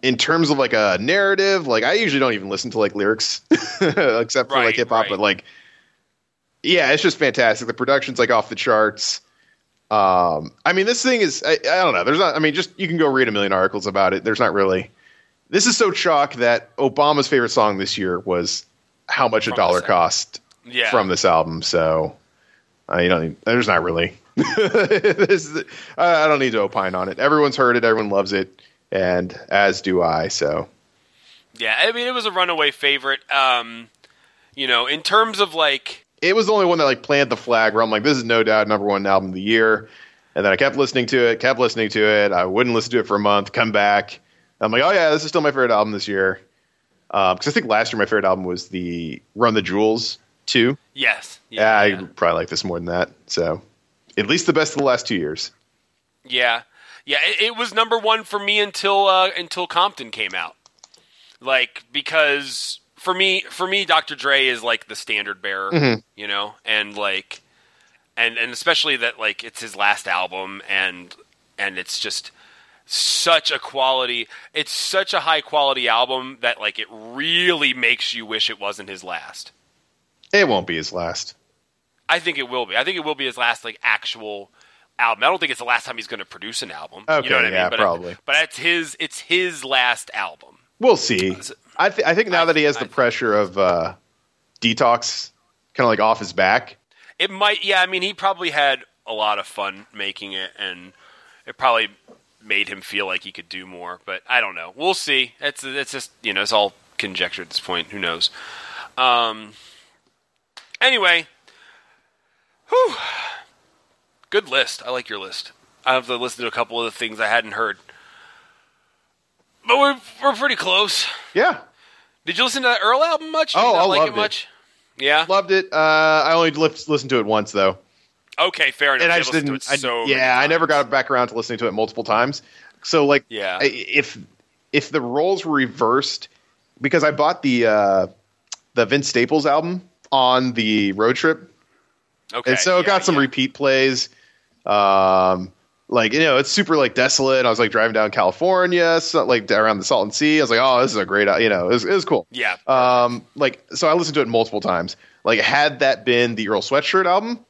In terms of like a narrative, like I usually don't even listen to like lyrics, except for Right, like hip hop. right. But like, yeah, it's just fantastic. The production's like off the charts. Um, I mean, this thing is I, I don't know. There's not. I mean, just you can go read a million articles about it. There's not really. This is so chalk that Obama's favorite song this year was "How Much a Dollar Cost" Yeah. from this album. So uh, you don't. Need, there's not really. this is, I I don't need to opine on it. Everyone's heard it. Everyone loves it, and as do I. So Yeah, I mean, it was a runaway favorite. Um, you know, in terms of like, it was the only one that like planted the flag where I'm like, this is no doubt number one album of the year. And then I kept listening to it, kept listening to it. I wouldn't listen to it for a month, come back. I'm like, oh yeah, this is still my favorite album this year. Because I think last year my favorite album was the Run the Jewels two. yes, Yeah, yeah, I probably like this more than that. So at least the best of the last two years. yeah, yeah. It, it was number one for me until uh, until Compton came out. Like because for me, for me, Dr. Dre is like the standard bearer, Mm-hmm. you know, and like, and and especially that like it's his last album, and and it's just such a quality it's such a high quality album that like it really makes you wish it wasn't his last It won't be his last. I think it will be. I think it will be his last like actual album. I don't think it's the last time he's going to produce an album. Okay, you know what I yeah, mean? But probably. but it's his. It's his last album. We'll see. I, th- I think now I- that he has I the pressure of uh, detox kind of like off his back, It might. Yeah, I mean, he probably had a lot of fun making it, and it probably made him feel like he could do more. But I don't know. We'll see. It's it's just you know it's all conjecture at this point. Who knows? Um. Anyway, whew. Good list. I like your list. I have to listen to a couple of the things I hadn't heard. But we're we're pretty close. yeah, Did you listen to that Earl album much? Did you Oh, not I like loved it it. much. Yeah. loved it. Uh, I only li- listened to it once though. Okay, fair enough. and I just didn't. it so yeah, I never got back around to listening to it multiple times. So like, Yeah. I- if if the roles were reversed, because I bought the uh, the Vince Staples album on the road trip, Okay, and so it yeah, got some yeah. repeat plays. Um, like you know, it's super like desolate. I was like driving down California, so, like around the Salton Sea. I was like, oh, this is a great, you know, it was, it was cool. Yeah. Um, like so, I listened to it multiple times. Like, had that been the Earl Sweatshirt album,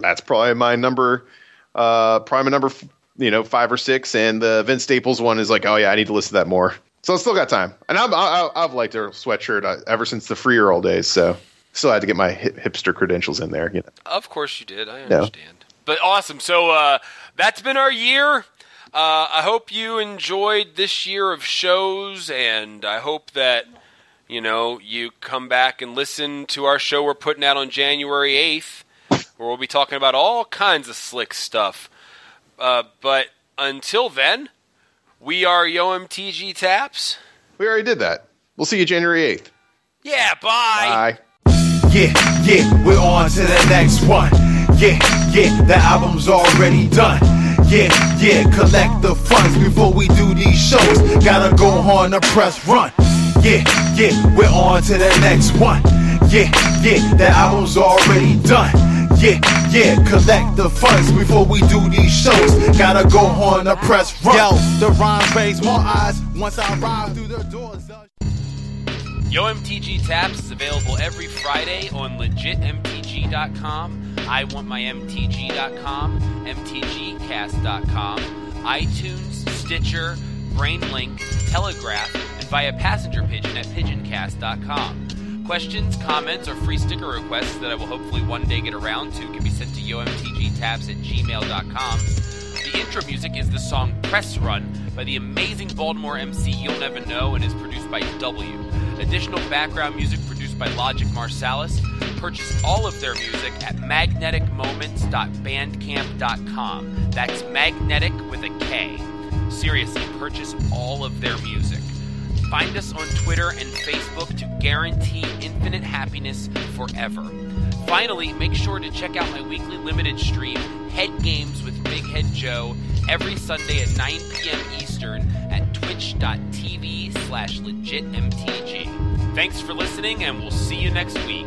that's probably my number, uh, prime number, f- you know, five or six. And the Vince Staples one is like, oh yeah, I need to listen to that more. So I still got time, and I'm, I, I've liked Earl Sweatshirt uh, ever since the Free Earl days. So still had to get my hip, hipster credentials in there. You know. Of course you did. I No. Understand. But awesome. So uh, that's been our year. Uh, I hope you enjoyed this year of shows, and I hope that you know you come back and listen to our show we're putting out on January eighth, where we'll be talking about all kinds of slick stuff. Uh, but until then, we are Yo MTG Taps. We already did that. We'll see you January eighth. Yeah. Bye. Bye. Yeah, yeah, we're on to the next one. Yeah, yeah, the album's already done. Yeah, yeah, collect the funds before we do these shows. Gotta go on the press run. Yeah, yeah, we're on to the next one. Yeah, yeah, the album's already done. Yeah, yeah, collect the funds before we do these shows. Gotta go on the press run. Yo, the rhymes raise more eyes once I ride through the doors. Yo MTG Taps is available every Friday on legitmtg.com, iwantmymtg.com, mtgcast.com, iTunes, Stitcher, BrainLink, Telegraph, and via passenger pigeon at pigeoncast.com. Questions, comments, or free sticker requests that I will hopefully one day get around to can be sent to yomtgtaps at gmail.com. The intro music is the song Press Run by the amazing Baltimore MC You'll Never Know and is produced by W. Additional background music produced by Logic Marsalis. Purchase all of their music at magnetikmoments.bandcamp.com. That's magnetic with a K. Seriously, purchase all of their music. Find us on Twitter and Facebook to guarantee infinite happiness forever. Finally, make sure to check out my weekly limited stream, Head Games with Big Head Joe, every Sunday at 9 p.m. Eastern at twitch.tv slash legitmtg. Thanks for listening, and we'll see you next week.